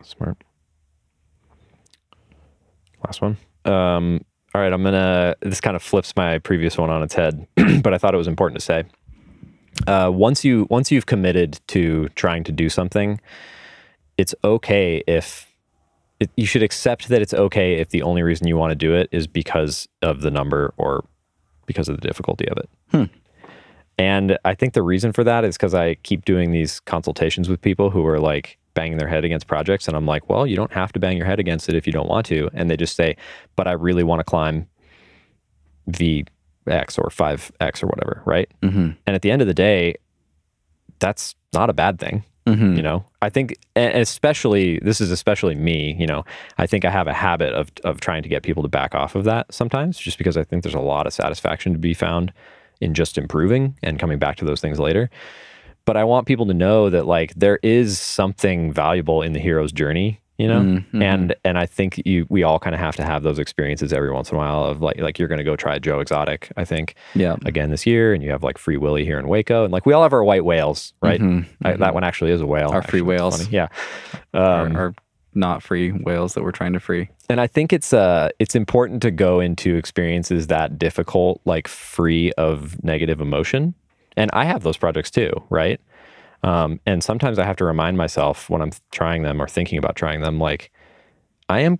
S2: Smart. Last one. Um, all right, I'm gonna. This kind of flips my previous one on its head, (clears throat) but I thought it was important to say. Uh, once you once you've committed to trying to do something, it's okay if it, you should accept that it's okay if the only reason you want to do it is because of the number or because of the difficulty of it.
S1: Hmm.
S2: And I think the reason for that is because I keep doing these consultations with people who are like banging their head against projects. And I'm like, well, you don't have to bang your head against it if you don't want to. And they just say, but I really want to climb VX or 5X or whatever. Right.
S1: Mm-hmm.
S2: And at the end of the day, that's not a bad thing.
S1: Mm-hmm.
S2: You know, I think, especially, this is especially me, you know, I think I have a habit of, of trying to get people to back off of that sometimes just because I think there's a lot of satisfaction to be found in just improving and coming back to those things later. But I want people to know that like there is something valuable in the hero's journey, you know?
S1: Mhm.
S2: And and I think you we all kind of have to have those experiences every once in a while of like like you're gonna go try Joe Exotic, I think,
S1: Yeah.
S2: again this year, and you have like Free Willy here in Hueco. And like we all have our white whales, right?
S1: Mhm.
S2: I, that one actually is a whale.
S1: Our free
S2: actually. It's
S1: whales.
S2: Yeah.
S1: Our-
S2: Um,
S1: our not free whales that we're trying to free.
S2: and I think it's uh it's important to go into experiences that difficult, like free of negative emotion. And I have those projects too, right? Um, and sometimes I have to remind myself when I'm trying them or thinking about trying them, like I am,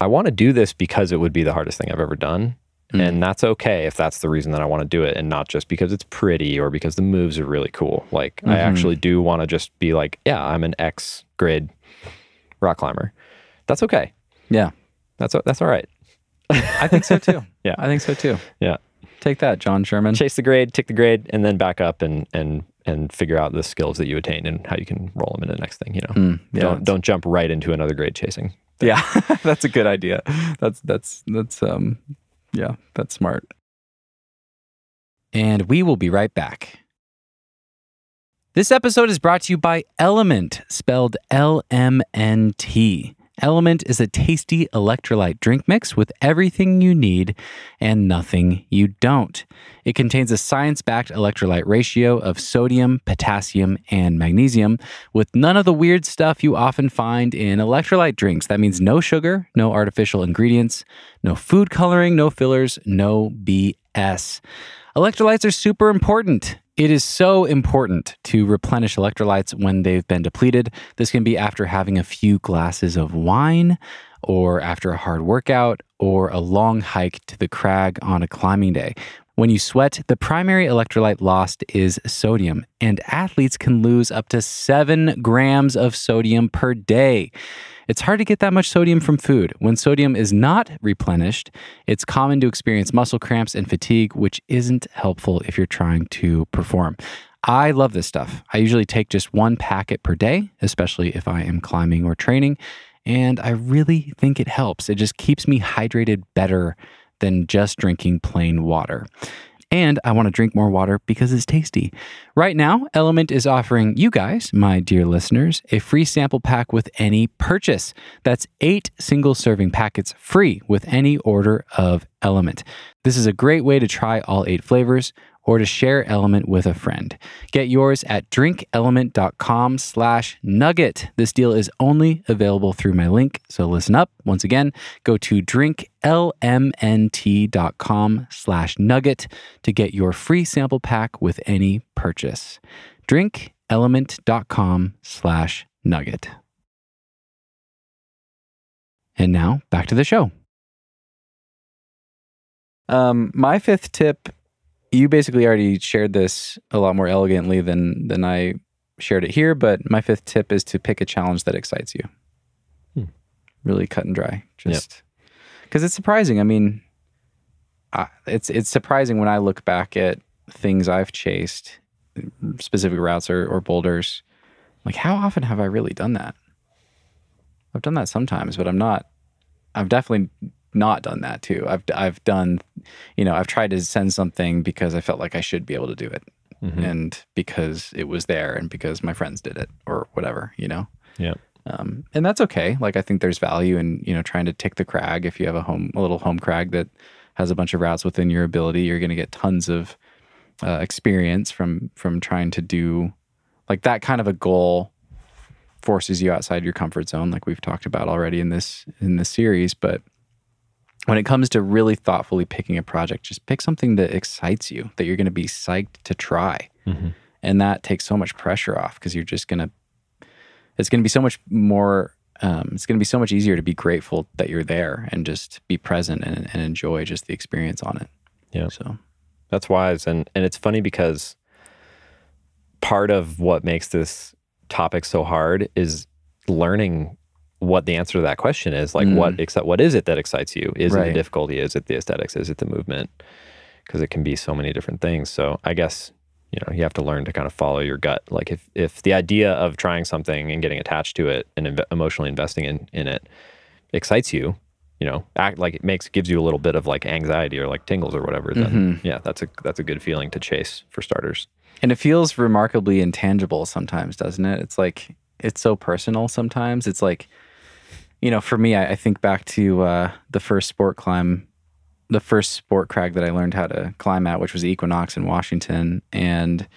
S2: I want to do this because it would be the hardest thing I've ever done.
S1: Mm.
S2: And that's okay if that's the reason that I want to do it and not just because it's pretty or because the moves are really cool. Like I
S1: Mhm.
S2: actually do want to just be like, yeah, I'm an X grade rock climber. That's okay.
S1: Yeah.
S2: That's that's all right.
S1: I think so too. (laughs)
S2: Yeah.
S1: I think so too.
S2: Yeah.
S1: Take that, John Sherman.
S2: Chase the grade, tick the grade, and then back up and and and figure out the skills that you attain and how you can roll them into the next thing. You know,
S1: Mm, yeah.
S2: don't don't jump right into another grade chasing.
S1: Yeah, (laughs) that's a good idea. That's that's that's um yeah, that's smart. And we will be right back. This episode is brought to you by Element, spelled L M N T. Element is a tasty electrolyte drink mix with everything you need and nothing you don't. It contains a science backed electrolyte ratio of sodium, potassium, and magnesium with none of the weird stuff you often find in electrolyte drinks. That means no sugar, no artificial ingredients, no food coloring, no fillers, no BS. Electrolytes are super important. It is so important to replenish electrolytes when they've been depleted. This can be after having a few glasses of wine, or after a hard workout, or a long hike to the crag on a climbing day. When you sweat, the primary electrolyte lost is sodium, and athletes can lose up to seven grams of sodium per day. It's hard to get that much sodium from food. When sodium is not replenished, it's common to experience muscle cramps and fatigue, which isn't helpful if you're trying to perform. I love this stuff. I usually take just one packet per day, especially if I am climbing or training, and I really think it helps. It just keeps me hydrated better than just drinking plain water. And I want to drink more water because it's tasty. Right now, Element is offering you guys, my dear listeners, a free sample pack with any purchase. That's eight single serving packets free with any order of Element. This is a great way to try all eight flavors or to share Element with a friend. Get yours at drinkelement.com slash nugget. This deal is only available through my link, so listen up. Once again, go to drinklmnt.com slash nugget to get your free sample pack with any purchase. drinkelement.com slash nugget. And now back to the show. Um, my fifth tip, you basically already shared this a lot more elegantly than than I shared it here, but my fifth tip is to pick a challenge that excites you.
S2: Hmm.
S1: Really cut and dry. Just because it's surprising. I mean, I, it's it's surprising when I look back at things I've chased, specific routes or, or boulders. Like, how often have I really done that? I've done that sometimes, but I'm not. I've definitely not done that too. I've I've done, you know, I've tried to send something because I felt like I should be able to do it,
S2: Mhm.
S1: and because it was there, and because my friends did it, or whatever, you know.
S2: Yeah.
S1: Um, and that's okay. Like I think there's value in you know trying to tick the crag. If you have a home a little home crag that has a bunch of routes within your ability, you're going to get tons of uh, experience from from trying to do like that kind of a goal forces you outside your comfort zone like we've talked about already in this in this series but when it comes to really thoughtfully picking a project just pick something that excites you that you're going to be psyched to try
S2: Mhm.
S1: and that takes so much pressure off because you're just going to it's going to be so much more um, it's going to be so much easier to be grateful that you're there and just be present and, and enjoy just the experience on it
S2: Yeah.
S1: so
S2: That's wise, and and it's funny because part of what makes this topic so hard is learning what the answer to that question is. Like, what mm. except what is it that excites you? Is it the difficulty? Is it the aesthetics? Is it the movement? Because it can be so many different things. So I guess you know you have to learn to kind of follow your gut. Like if if the idea of trying something and getting attached to it and inve- emotionally investing in in it excites you. You know, act like it makes gives you a little bit of like anxiety or like tingles or whatever. Then mm-hmm. yeah, that's a that's a good feeling to chase for starters.
S1: And it feels remarkably intangible sometimes, doesn't it? It's like it's so personal sometimes. It's like, you know, for me, I, I think back to uh, the first sport climb, the first sport crag that I learned how to climb at, which was Equinox in Washington. And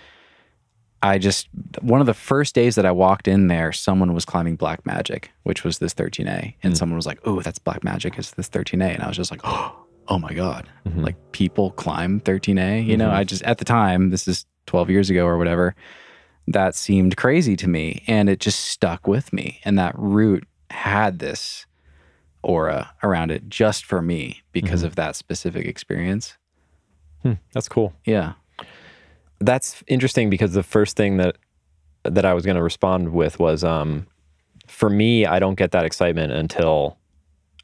S1: I just, one of the first days that I walked in there, someone was climbing Black Magic, which was this 13A. And hmm. someone was like, oh, that's Black Magic, it's this 13A. And I was just like, oh, oh my God, mm-hmm. like people climb 13A. You know, mm-hmm. I just, at the time, this is 12 years ago or whatever, that seemed crazy to me. And it just stuck with me. And that route had this aura around it just for me because of that specific experience.
S2: Hmm, that's cool.
S1: Yeah.
S2: That's interesting because the first thing that that I was going to respond with was um for me I don't get that excitement until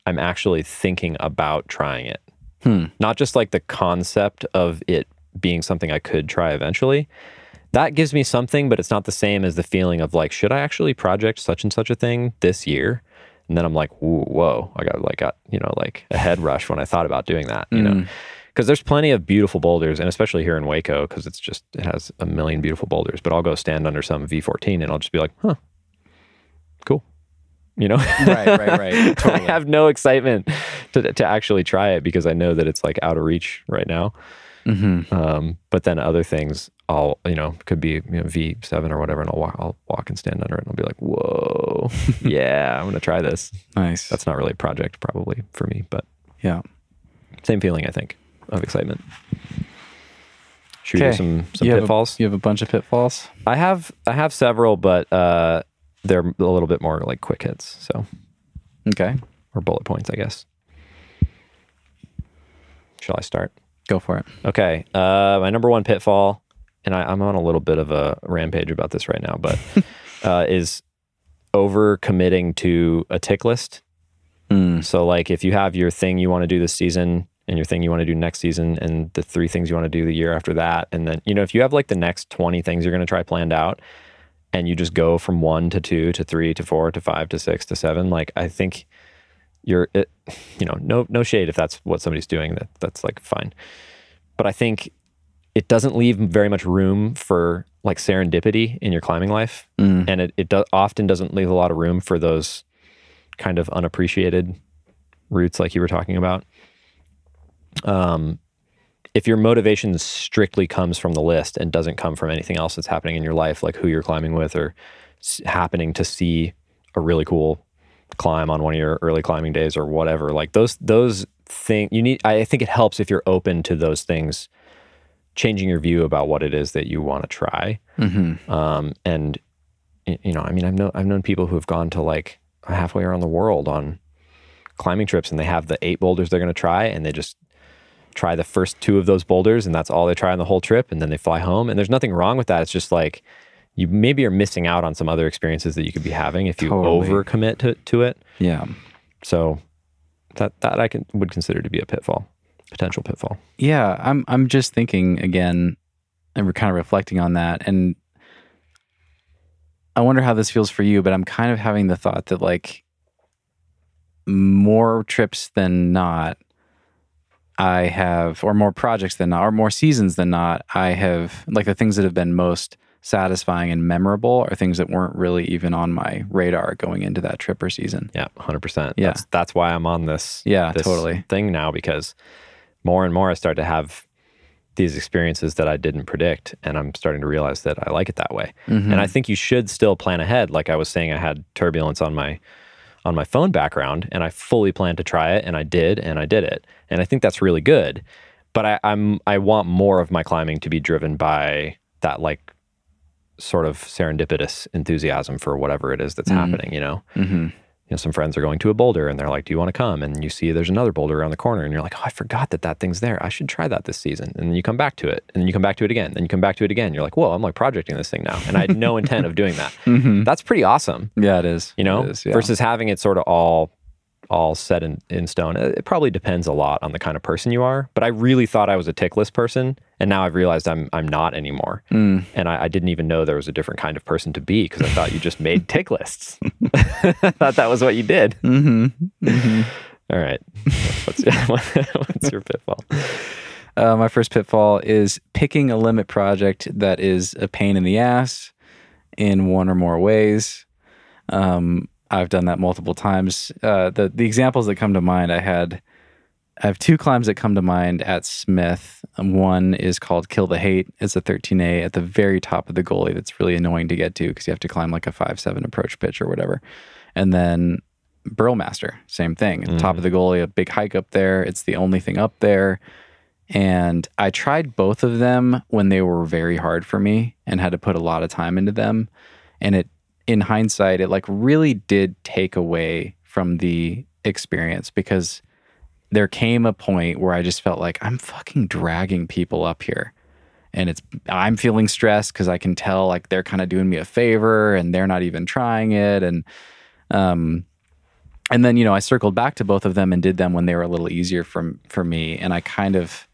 S2: I'm actually thinking about trying it.
S1: Hmm.
S2: Not just like the concept of it being something I could try eventually. That gives me something, but it's not the same as the feeling of like, should I actually project such and such a thing this year? And then I'm like, whoa, whoa, I got like got you know like a head rush when I thought about doing that. You know, mm. because there's plenty of beautiful boulders, and especially here in Hueco, because it's just it has a million beautiful boulders. But I'll go stand under some V14, and I'll just be like, huh, cool. You know,
S1: Right, right, right. (laughs) Totally.
S2: I have no excitement to to actually try it because I know that it's like out of reach right now.
S1: Mm-hmm.
S2: Um, but then other things, I'll you know could be you know, V7 or whatever, and I'll walk, I'll walk and stand under it, and I'll be like, whoa, (laughs) yeah, I'm gonna try this.
S1: Nice.
S2: That's not really a project probably for me, but
S1: yeah.
S2: same feeling I think of excitement. Should we do some some
S1: you have a-
S2: pitfalls?
S1: you have a bunch of pitfalls.
S2: I have I have several, but uh, they're a little bit more like quick hits, so
S1: Okay.
S2: or bullet points, I guess. Shall I start?
S1: Go for it.
S2: Okay. Uh, my number one pitfall, and I, I'm on a little bit of a rampage about this right now, but (laughs) uh, is over committing to a tick list.
S1: Mm.
S2: So, like, if you have your thing you want to do this season and your thing you want to do next season and the three things you want to do the year after that, and then, you know, if you have like the next 20 things you're going to try planned out and you just go from one to two to three to four to five to six to seven, like, I think you're, it, you know, no, no shade if that's what somebody's doing, that that's like fine. But I think it doesn't leave very much room for like serendipity in your climbing life
S1: Mm.
S2: and it, it do, often doesn't leave a lot of room for those kind of unappreciated routes like you were talking about um, if your motivation strictly comes from the list and doesn't come from anything else that's happening in your life like who you're climbing with or s- happening to see a really cool climb on one of your early climbing days or whatever like those those things you need i think it helps if you're open to those things changing your view about what it is that you want to try
S1: Mm-hmm.
S2: um, and you know, I mean, I've known I've known people who have gone to like halfway around the world on climbing trips, and they have the eight boulders they're going to try, and they just try the first two of those boulders, and that's all they try on the whole trip, and then they fly home. And there's nothing wrong with that. It's just like you maybe are missing out on some other experiences that you could be having if you
S1: Totally.
S2: overcommit to to it.
S1: Yeah.
S2: So that that I can would consider to be a pitfall, potential pitfall.
S1: Yeah, I'm I'm just thinking again and we're kind of reflecting on that and I wonder how this feels for you, but I'm kind of having the thought that like more trips than not I have or more projects than not or more seasons than not I have like the things that have been most satisfying and memorable are things that weren't really even on my radar going into that trip or season.
S2: Yeah, hundred percent.
S1: Yeah.
S2: that's, that's why I'm on this.
S1: Yeah,
S2: this
S1: totally.
S2: thing now because more and more I start to have these experiences that I didn't predict, and I'm starting to realize that I like it that way.
S1: Mm-hmm.
S2: And I think you should still plan ahead. Like I was saying, I had turbulence on my on my phone background, and I fully planned to try it, and I did, and I did it, and I think that's really good. But I, I'm I want more of my climbing to be driven by that like sort of serendipitous enthusiasm for whatever it is that's happening. You know,
S1: Mm-hmm.
S2: you know, some friends are going to a boulder and they're like, "Do you want to come?" And you see there's another boulder around the corner, and you're like, "Oh, I forgot that that thing's there. I should try that this season." And then you come back to it, and then you come back to it again, then you come back to it again. You're like, "Whoa, I'm like projecting this thing now," and I had no intent of doing that. (laughs)
S1: Mm-hmm.
S2: That's pretty awesome,
S1: Yeah, it is.
S2: you know.
S1: Is, yeah.
S2: Versus having it sort of all all set in, in stone. It probably depends a lot on the kind of person you are. But I really thought I was a tick list person, and now I've realized I'm I'm not anymore.
S1: Mm.
S2: And I, I didn't even know there was a different kind of person to be because I thought you just made tick lists. I thought that was what you did.
S1: Mm-hmm. Mm-hmm.
S2: All right. What's your, (laughs) what's your pitfall?
S1: Uh, my first pitfall is picking a limit project that is a pain in the ass in one or more ways. Um, I've done that multiple times. Uh, the the examples that come to mind, I had, I have two climbs that come to mind at Smith. One is called Kill the Hate. It's a 13A at the very top of the Gully. That's really annoying to get to because you have to climb like a five seven approach pitch or whatever. And then Burlmaster, same thing. The top of the Gully, a big hike up there. It's the only thing up there. And I tried both of them when they were very hard for me and had to put a lot of time into them. And it, in hindsight, it like really did take away from the experience because there came a point where I just felt like I'm fucking dragging people up here. And it's, I'm feeling stressed because I can tell like they're kind of doing me a favor and they're not even trying it. And, um, and then you know I circled back to both of them and did them when they were a little easier for for me, and I kind of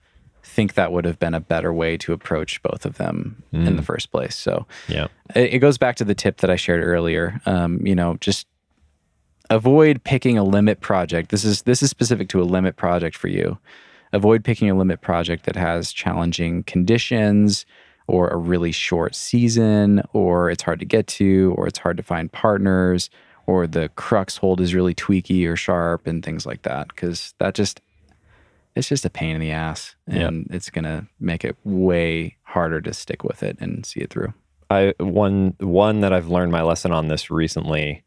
S1: think that would have been a better way to approach both of them in the first place. So
S2: Yeah.
S1: it, it goes back to the tip that I shared earlier. Um, you know, just avoid picking a limit project. This is this is specific to a limit project for you. Avoid picking a limit project that has challenging conditions or a really short season or it's hard to get to or it's hard to find partners or the crux hold is really tweaky or sharp and things like that because that just it's just a pain in the ass and it's going to make it way harder to stick with it and see it through.
S2: I one one that I've learned my lesson on this recently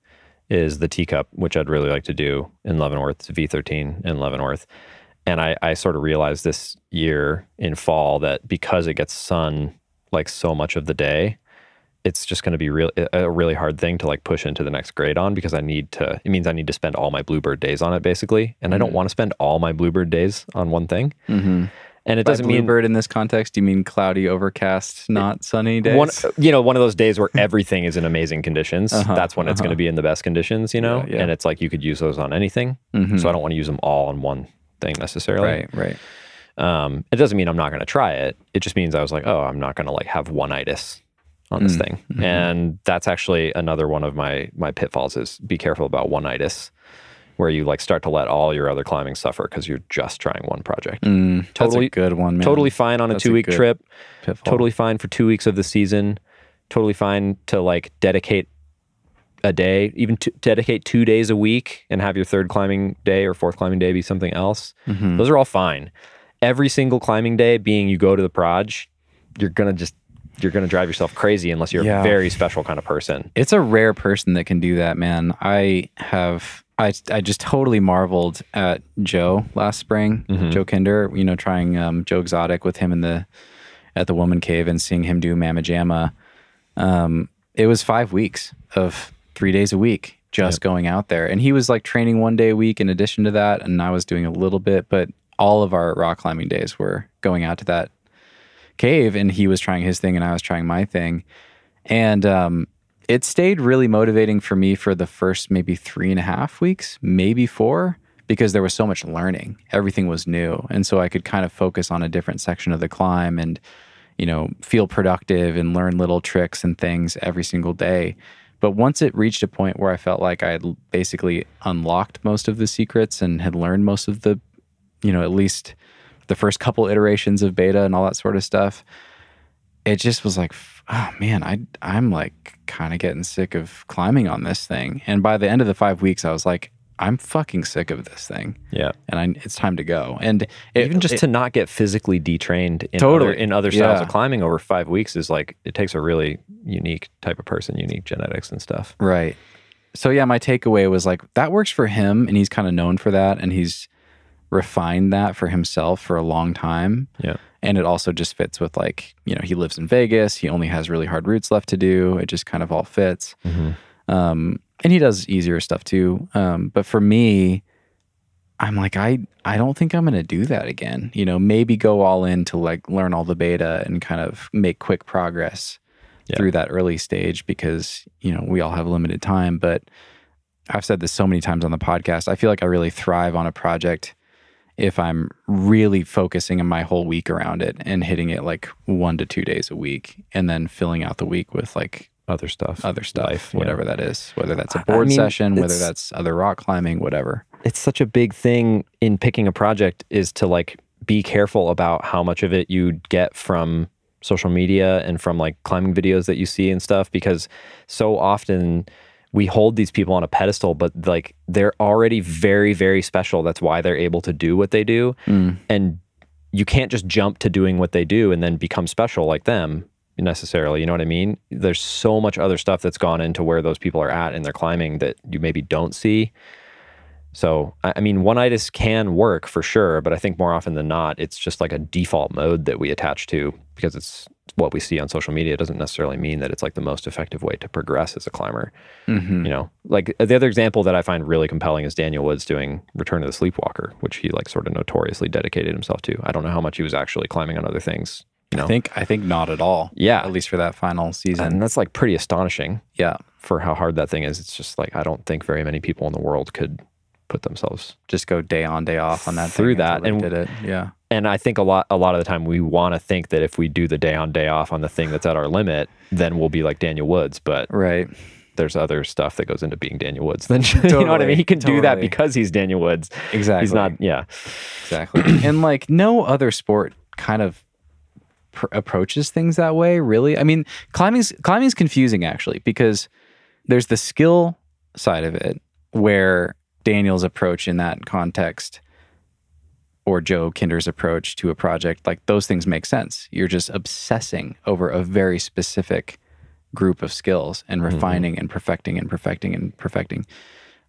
S2: is the teacup, which I'd really like to do in Leavenworth, it's V13 in Leavenworth. And I, I sort of realized this year in fall that because it gets sun like so much of the day, it's just going to be real a really hard thing to like push into the next grade on because I need to. It means I need to spend all my bluebird days on it basically, and I don't want to spend all my bluebird days on one thing.
S1: Mm-hmm.
S2: And it
S1: By
S2: doesn't mean
S1: bluebird in this context, you mean cloudy, overcast, not sunny days?
S2: one you know one of those days where (laughs) everything is in amazing conditions
S1: Uh-huh,
S2: that's when it's going
S1: uh-huh.
S2: to be in the best conditions you know
S1: Yeah, yeah.
S2: and it's like you could use those on anything
S1: Mhm.
S2: so i don't want to use them all on one thing necessarily
S1: right, right.
S2: um, it doesn't mean i'm not going to try it it just means i was like oh i'm not going to like have one itis on this
S1: Mm,
S2: thing
S1: mhm.
S2: and that's actually another one of my my pitfalls is be careful about one itis where you like start to let all your other climbing suffer because you're just trying one project
S1: Mm, that's
S2: Totally-
S1: a good one, man.
S2: totally fine on a
S1: That's a
S2: two week trip
S1: pitfall.
S2: totally fine for two weeks of the season. Totally fine to like dedicate a day, even to dedicate two days a week and have your third climbing day or fourth climbing day be something else.
S1: Mhm.
S2: Those are all fine. Every single climbing day being you go to the proj, you're gonna just you're gonna drive yourself crazy unless you're
S1: Yeah.
S2: a very special kind of person.
S1: It's a rare person that can do that, man. I have I I just totally marveled at Joe last spring,
S2: Mhm.
S1: Joe Kinder, you know, trying um, Joe Exotic with him in the at the Woman Cave and seeing him do Mama Jamma. Um, it was five weeks of three days a week just going out there, and he was like training one day a week in addition to that, and I was doing a little bit, but all of our rock climbing days were going out to that cave, and he was trying his thing, and I was trying my thing, and um, it stayed really motivating for me for the first maybe three and a half weeks, maybe four, because there was so much learning. Everything was new. And so I could kind of focus on a different section of the climb and, you know, feel productive and learn little tricks and things every single day. But once it reached a point where I felt like I had basically unlocked most of the secrets and had learned most of the, you know, at least the first couple iterations of beta and all that sort of stuff, it just was like, oh man, I I'm like kind of getting sick of climbing on this thing. And by the end of the five weeks, I was like, I'm fucking sick of this thing,
S2: Yeah.
S1: and I, it's time to go. And it,
S2: Even just
S1: it-
S2: to not get physically detrained in
S1: Totally.
S2: other, in other styles
S1: Yeah.
S2: of climbing over five weeks is like it takes a really unique type of person, unique genetics and stuff.
S1: Right. So yeah, my takeaway was like that works for him and he's kind of known for that and he's refined that for himself for a long time.
S2: Yeah.
S1: And it also just fits with like, you know, he lives in Vegas, he only has really hard routes left to do. It just kind of all fits. Um and he does easier stuff too. Um but for me I'm like I I don't think I'm going to do that again. You know, maybe go all in to like learn all the beta and kind of make quick progress
S2: Yeah.
S1: through that early stage because, you know, we all have limited time, but I've said this so many times on the podcast. I feel like I really thrive on a project if I'm really focusing my whole week around it and hitting it like 1 to 2 days a week and then filling out the week with like
S2: Other stuff.
S1: other stuff,
S2: Life, yeah.
S1: whatever that is, whether that's a board
S2: mean,
S1: session, whether that's other rock climbing, whatever.
S2: it's such a big thing in picking a project is to like be careful about how much of it you get from social media and from like climbing videos that you see and stuff because so often we hold these people on a pedestal but like they're already very very special. That's why they're able to do what they do. Mm. And you can't just jump to doing what they do and then become special like them necessarily you know what i mean? There's so much other stuff that's gone into where those people are at in their climbing that you maybe don't see so, I mean, one itis can work for sure, but I think more often than not, it's just like a default mode that we attach to because it's what we see on social media. It doesn't necessarily mean that it's like the most effective way to progress as a climber.
S1: Mm-hmm.
S2: You know, like the other example that I find really compelling is Daniel Woods doing Return of the Sleepwalker, which he like sort of notoriously dedicated himself to. I don't know how much he was actually climbing on other things. You know,
S1: I think I think not at all.
S2: Yeah.
S1: At least for that final season.
S2: and that's like pretty astonishing
S1: yeah.
S2: for how hard that thing is. It's just like I don't think very many people in the world could put themselves
S1: Just go day on, day off on that
S2: Through that, and-
S1: did it. Yeah.
S2: and I think a lot a lot of the time we want to think that if we do the day on day off on the thing that's at our limit, then we'll be like Daniel Woods. But
S1: Right.
S2: there's other stuff that goes into being Daniel Woods. Then (laughs) you know what I mean? He can do that because he's Daniel Woods.
S1: Exactly.
S2: He's not. Yeah.
S1: Exactly. (clears throat) and like no other sport kind of pr- approaches things that way, really. I mean, climbing's climbing's confusing actually because there's the skill side of it where Daniel's approach in that context or Joe Kinder's approach to a project, like those things make sense. You're just obsessing over a very specific group of skills and mm-hmm. refining and perfecting and perfecting and perfecting.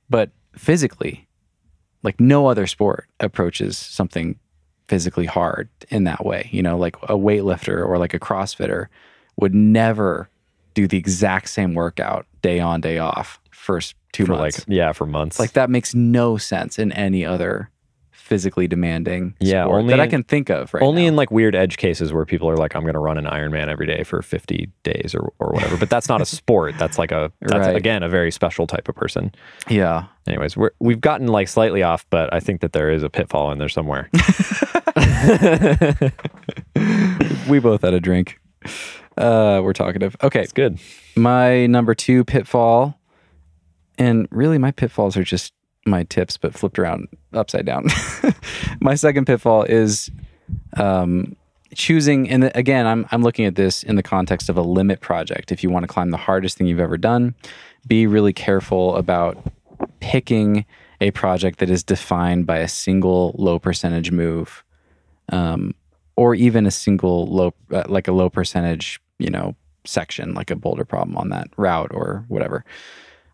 S1: But physically, like no other sport approaches something physically hard in that way. You know, like a weightlifter or like a CrossFitter would never do the exact same workout day on, day off first two
S2: For
S1: months.
S2: like yeah, for months.
S1: Like that makes no sense in any other physically demanding
S2: Yeah,
S1: sport
S2: only
S1: that I can think of right
S2: only
S1: now.
S2: in like weird edge cases where people are like, I'm going to run an Ironman every day for 50 days or, or whatever. But that's not a sport. That's like a, (laughs) that's
S1: Right.
S2: again, a very special type of person.
S1: yeah.
S2: Anyways, we're, we've gotten like slightly off, but I think that there is a pitfall in there somewhere. (laughs) (laughs)
S1: We both had a drink. Uh, we're talkative. Okay.
S2: it's good.
S1: My number two pitfall, and really my pitfalls are just my tips, but flipped around upside down. (laughs) my second pitfall is um, choosing, and again, I'm I'm looking at this in the context of a limit project. If you want to climb the hardest thing you've ever done, be really careful about picking a project that is defined by a single low percentage move, um, or even a single low, uh, like a low percentage, you know, section, like a boulder problem on that route or whatever.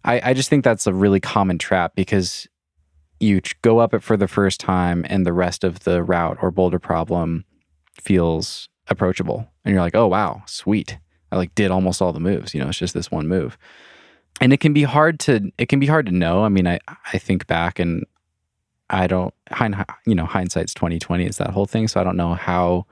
S1: I, I just think that's a really common trap because you go up it for the first time and the rest of the route or boulder problem feels approachable. And you're like, oh, wow, sweet. I like did almost all the moves. You know, it's just this one move. And it can be hard to it can be hard to know. I mean, I I think back and I don't you know hindsight's twenty twenty. It's that whole thing. So I don't know how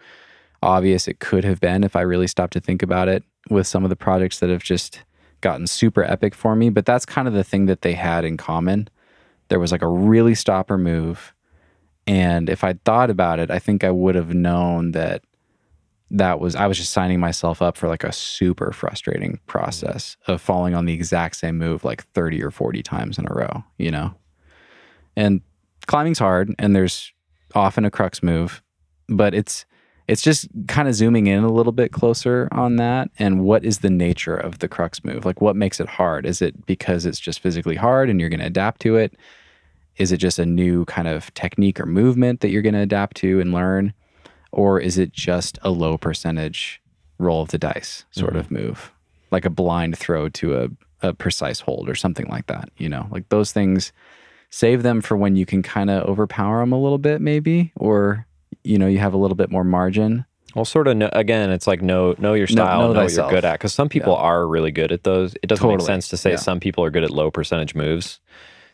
S1: obvious it could have been if I really stopped to think about it with some of the projects that have just gotten super epic for me. But that's kind of the thing that they had in common. There was like a really stopper move, and if I'd thought about it, I think I would have known that that was I was just signing myself up for like a super frustrating process of falling on the exact same move like 30 or 40 times in a row, you know. And climbing's hard and there's often a crux move, but it's it's just kind of zooming in a little bit closer on that and what is the nature of the crux move? Like what makes it hard? Is it because it's just physically hard and you're going to adapt to it? Is it just a new kind of technique or movement that you're going to adapt to and learn? Or is it just a low percentage roll of the dice sort of mm-hmm. move? Like a blind throw to a, a precise hold or something like that you know? Like those things save them for when you can kind of overpower them a little bit maybe? Or you know you have a little bit more margin
S2: Well, sort of. Know, again, it's like know know your
S1: Know-
S2: style,
S1: know
S2: know, what you're good at. Because some people are really good at those. It doesn't make sense to say
S1: Yeah.
S2: some people are good at low percentage moves.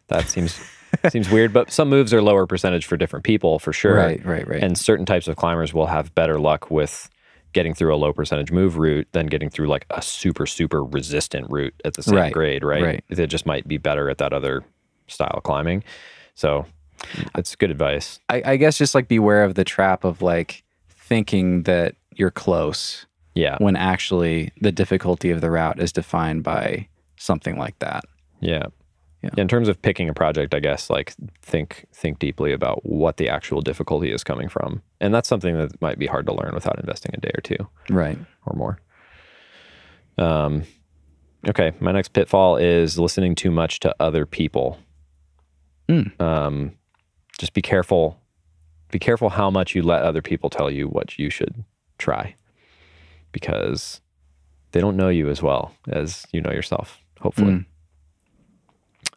S2: That seems (laughs) seems weird. But some moves are lower percentage for different people, for sure.
S1: right right right
S2: And certain types of climbers will have better luck with getting through a low percentage move route than getting through like a super super resistant route at the same
S1: Right,
S2: grade. Right.
S1: right.
S2: It just might be better at that other style of climbing. So that's good advice.
S1: I, I guess just like beware of the trap of like thinking that you're close
S2: Yeah.
S1: when actually the difficulty of the route is defined by something like that.
S2: Yeah.
S1: Yeah.
S2: In terms of picking a project, I guess like think think deeply about what the actual difficulty is coming from. And that's something that might be hard to learn without investing a day or two
S1: Right.
S2: or more. Um okay, my next pitfall is listening too much to other people.
S1: Hmm.
S2: Um just be careful be careful how much you let other people tell you what you should try because they don't know you as well as you know yourself, hopefully.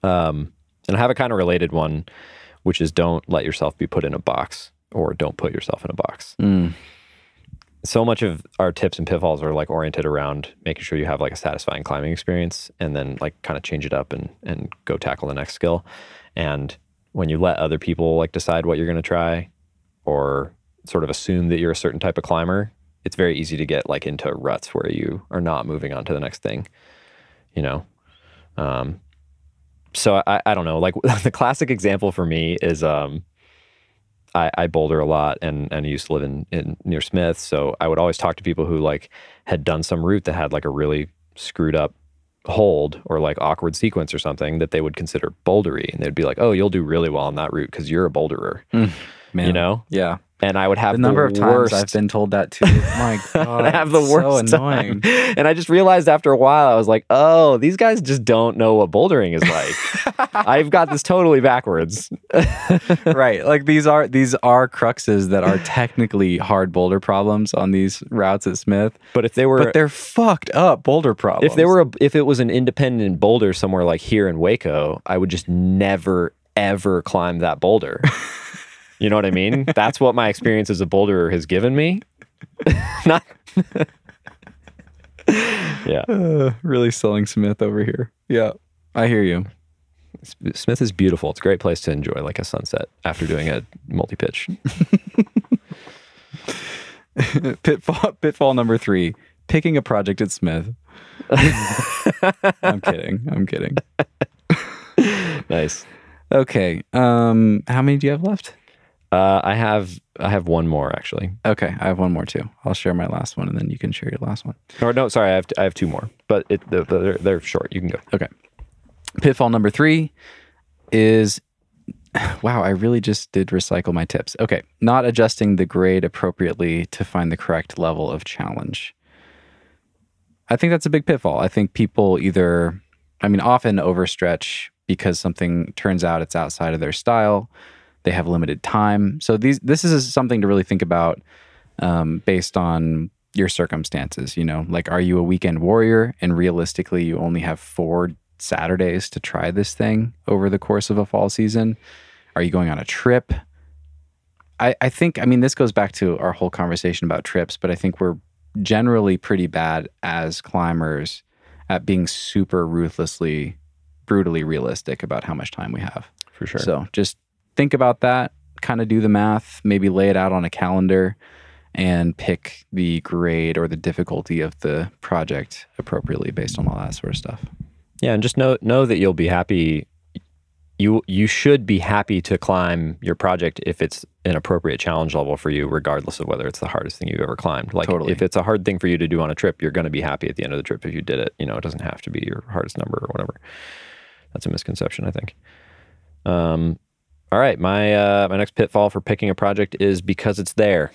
S1: Mm.
S2: Um, and I have a kind of related one, which is don't let yourself be put in a box or don't put yourself in a box.
S1: Mm.
S2: So much of our tips and pitfalls are like oriented around making sure you have like a satisfying climbing experience and then like kind of change it up and, and go tackle the next skill. And when you let other people like decide what you're going to try or sort of assume that you're a certain type of climber, it's very easy to get like into ruts where you are not moving on to the next thing, you know? Um, so I, I don't know. Like (laughs) the classic example for me is um, I, I boulder a lot and and I used to live in, in near Smith, so I would always talk to people who like had done some route that had like a really screwed up hold or like awkward sequence or something that they would consider bouldery, and they'd be like, "Oh, you'll do really well on that route because you're a boulderer," mm,
S1: Man.
S2: you know.
S1: Yeah.
S2: And I would have
S1: The number of times I've been told that too. (laughs) My (laughs) God.
S2: I have the worst
S1: So
S2: time.
S1: annoying. (laughs)
S2: And I just realized after a while, I was like, oh, these guys just don't know what bouldering is like. I've got this totally backwards.
S1: right. Like these are these are cruxes that are technically hard boulder problems on these routes at Smith,
S2: But if they were,
S1: but they're fucked up boulder problems.
S2: if they were, a, if it was an independent boulder somewhere like here in Hueco, I would just never ever climb that boulder. You know what I mean? (laughs) That's what my experience as a boulderer has given me. (laughs) Not. yeah,
S1: Uh, really selling Smith over here. Yeah. I hear you.
S2: Smith is beautiful. It's a great place to enjoy like a sunset after doing a multi pitch. (laughs)
S1: pitfall pitfall number three picking a project at smith i'm kidding i'm kidding
S2: nice.
S1: okay um how many do you have left
S2: Uh, I have I have one more actually.
S1: okay i have one more too. I'll share my last one and then you can share your last one.
S2: Or no, sorry, I have I have two more, but it, they're they're short. You can go.
S1: okay. Pitfall number three is (sighs) wow i really just did recycle my tips. Okay not adjusting the grade appropriately to find the correct level of challenge. I think that's a big pitfall. I think people either i mean often overstretch because something turns out it's outside of their style they have limited time. So these this is something to really think about um, based on your circumstances you know like are you a weekend warrior? And realistically you only have four saturdays to try this thing over the course of a fall season. Are you going on a trip? I, I think i mean this goes back to our whole conversation about trips but i think we're generally pretty bad as climbers at being super ruthlessly brutally realistic about how much time we have.
S2: For sure.
S1: so just think about that, kind of do the math, maybe lay it out on a calendar and pick the grade or the difficulty of the project appropriately based on all that sort of stuff.
S2: yeah, and just know know that you'll be happy. You you should be happy to climb your project if it's an appropriate challenge level for you, regardless of whether it's the hardest thing you've ever climbed. Like
S1: Totally.
S2: if it's a hard thing for you to do on a trip, you're going to be happy at the end of the trip if you did it. You know, it doesn't have to be your hardest number or whatever. That's a misconception, I think. Um, all right, my uh, my next pitfall for picking a project is because it's there.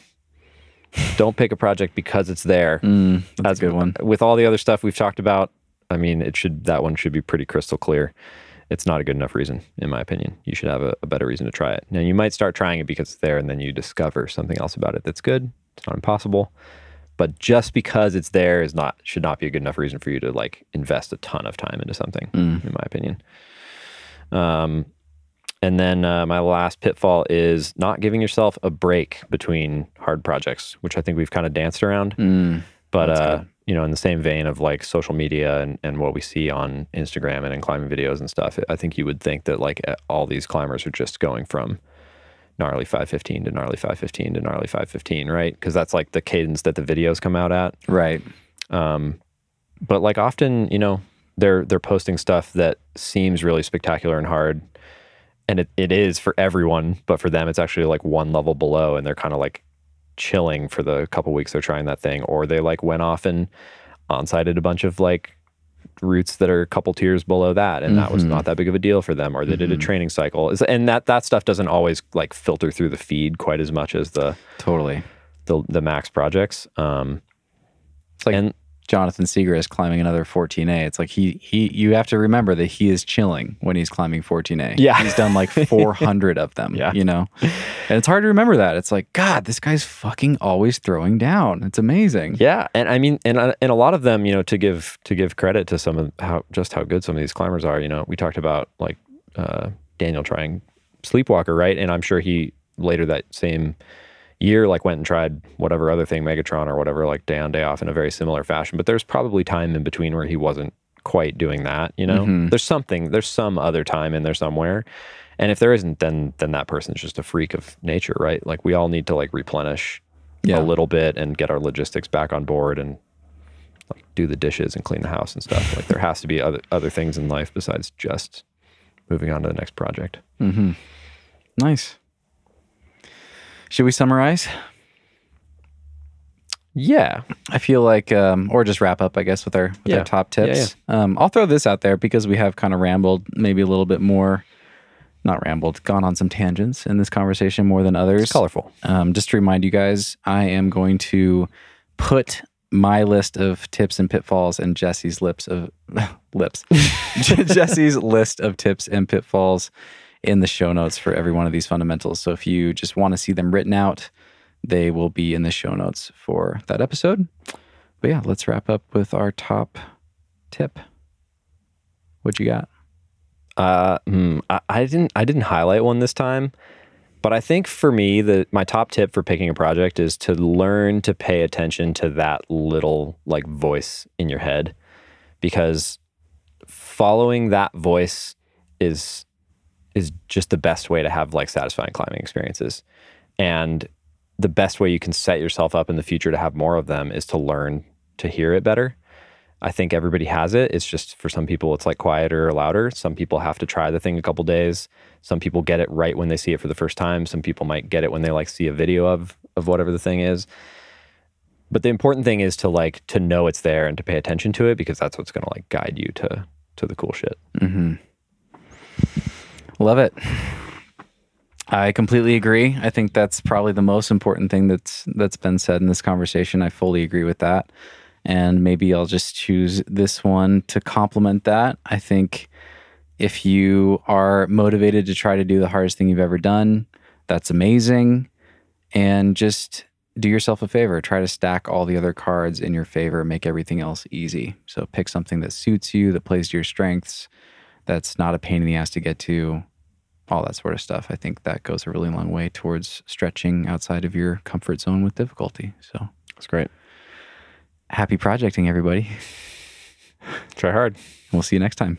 S2: don't pick a project because it's there.
S1: Mm, that's a good one.
S2: With all the other stuff we've talked about, I mean, it should that one should be pretty crystal clear. It's not a good enough reason, in my opinion. You should have a, a better reason to try it. Now, you might start trying it because it's there, and then you discover something else about it that's good. It's not impossible, but just because it's there is not should not be a good enough reason for you to like invest a ton of time into something,
S1: Mm.
S2: in my opinion. Um, and then uh, my last pitfall is not giving yourself a break between hard projects, which I think we've kind of danced around.
S1: Mm,
S2: But uh, you know, in the same vein of like social media and, and what we see on Instagram and in climbing videos and stuff, I think you would think that like all these climbers are just going from gnarly 515 to gnarly 515 to gnarly 515, right? Because that's like the cadence that the videos come out at.
S1: right.
S2: Um, but like often, you know, they're they're posting stuff that seems really spectacular and hard, and it, it is for everyone. But for them, it's actually like one level below, and they're kind of like chilling for the couple weeks they're trying that thing, or they like went off and on-sited a bunch of like routes that are a couple tiers below that, and that was
S1: Mhm.
S2: not that big of a deal for them, or they did a
S1: Mhm.
S2: training cycle, and that that stuff doesn't always like filter through the feed quite as much as the
S1: Totally.
S2: the, the max projects. Um,
S1: It's like
S2: and
S1: Jonathan Siegrist climbing another 14A. It's like he he you have to remember that he is chilling when he's climbing 14A.
S2: Yeah.
S1: He's done like (laughs) 400 of them,
S2: Yeah.
S1: you know. And it's hard to remember that. It's like god, this guy's fucking always throwing down. It's amazing.
S2: Yeah, and I mean, and uh, and a lot of them, you know, to give to give credit to some of how just how good some of these climbers are. You know, we talked about like uh, Daniel trying Sleepwalker, right? And I'm sure he later that same year like went and tried whatever other thing, Megatron or whatever, like day on day off in a very similar fashion. But there's probably time in between where he wasn't quite doing that. You know,
S1: Mhm.
S2: there's something, there's some other time in there somewhere. And if there isn't, then then that person's just a freak of nature, right? Like we all need to like replenish
S1: Yeah.
S2: a little bit and get our logistics back on board and like do the dishes and clean the house and stuff. like there has to be other other things in life besides just moving on to the next project.
S1: Mm-hmm. Nice. Should we summarize?
S2: Yeah.
S1: I feel like, um, or just wrap up, I guess, with our with
S2: Yeah.
S1: our top
S2: Yeah,
S1: tips. Um, I'll throw this out there because we have kind of rambled, maybe a little bit more, not rambled, gone on some tangents in this conversation more than others.
S2: It's colorful.
S1: Um, just to remind you guys, I am going to put my list of tips and pitfalls and Jesse's lips of (laughs) lips, (laughs) Jesse's list of tips and pitfalls in the show notes for every one of these fundamentals. So if you just want to see them written out, they will be in the show notes for that episode. But yeah, let's wrap up with our top tip. What you got?
S2: Uh, hmm, I, I didn't I didn't highlight one this time, but I think for me the my top tip for picking a project is to learn to pay attention to that little like voice in your head, because following that voice is is just the best way to have like satisfying climbing experiences, and the best way you can set yourself up in the future to have more of them is to learn to hear it better. I think everybody has it. It's just for some people, it's like quieter or louder. Some people have to try the thing a couple days. Some people get it right when they see it for the first time. Some people might get it when they like see a video of of whatever the thing is. But the important thing is to like to know it's there and to pay attention to it because that's what's going to like guide you to to the cool shit.
S1: Mm-hmm. Love it. I completely agree. I think that's probably the most important thing that's that's been said in this conversation. I fully agree with that. And maybe I'll just choose this one to complement that. I think if you are motivated to try to do the hardest thing you've ever done, that's amazing. And just do yourself a favor. Try to stack all the other cards in your favor, make everything else easy. So pick something that suits you, that plays to your strengths, that's not a pain in the ass to get to, all that sort of stuff. I think that goes a really long way towards stretching outside of your comfort zone with difficulty. So
S2: That's great.
S1: happy projecting, everybody.
S2: Try hard.
S1: We'll see you next time.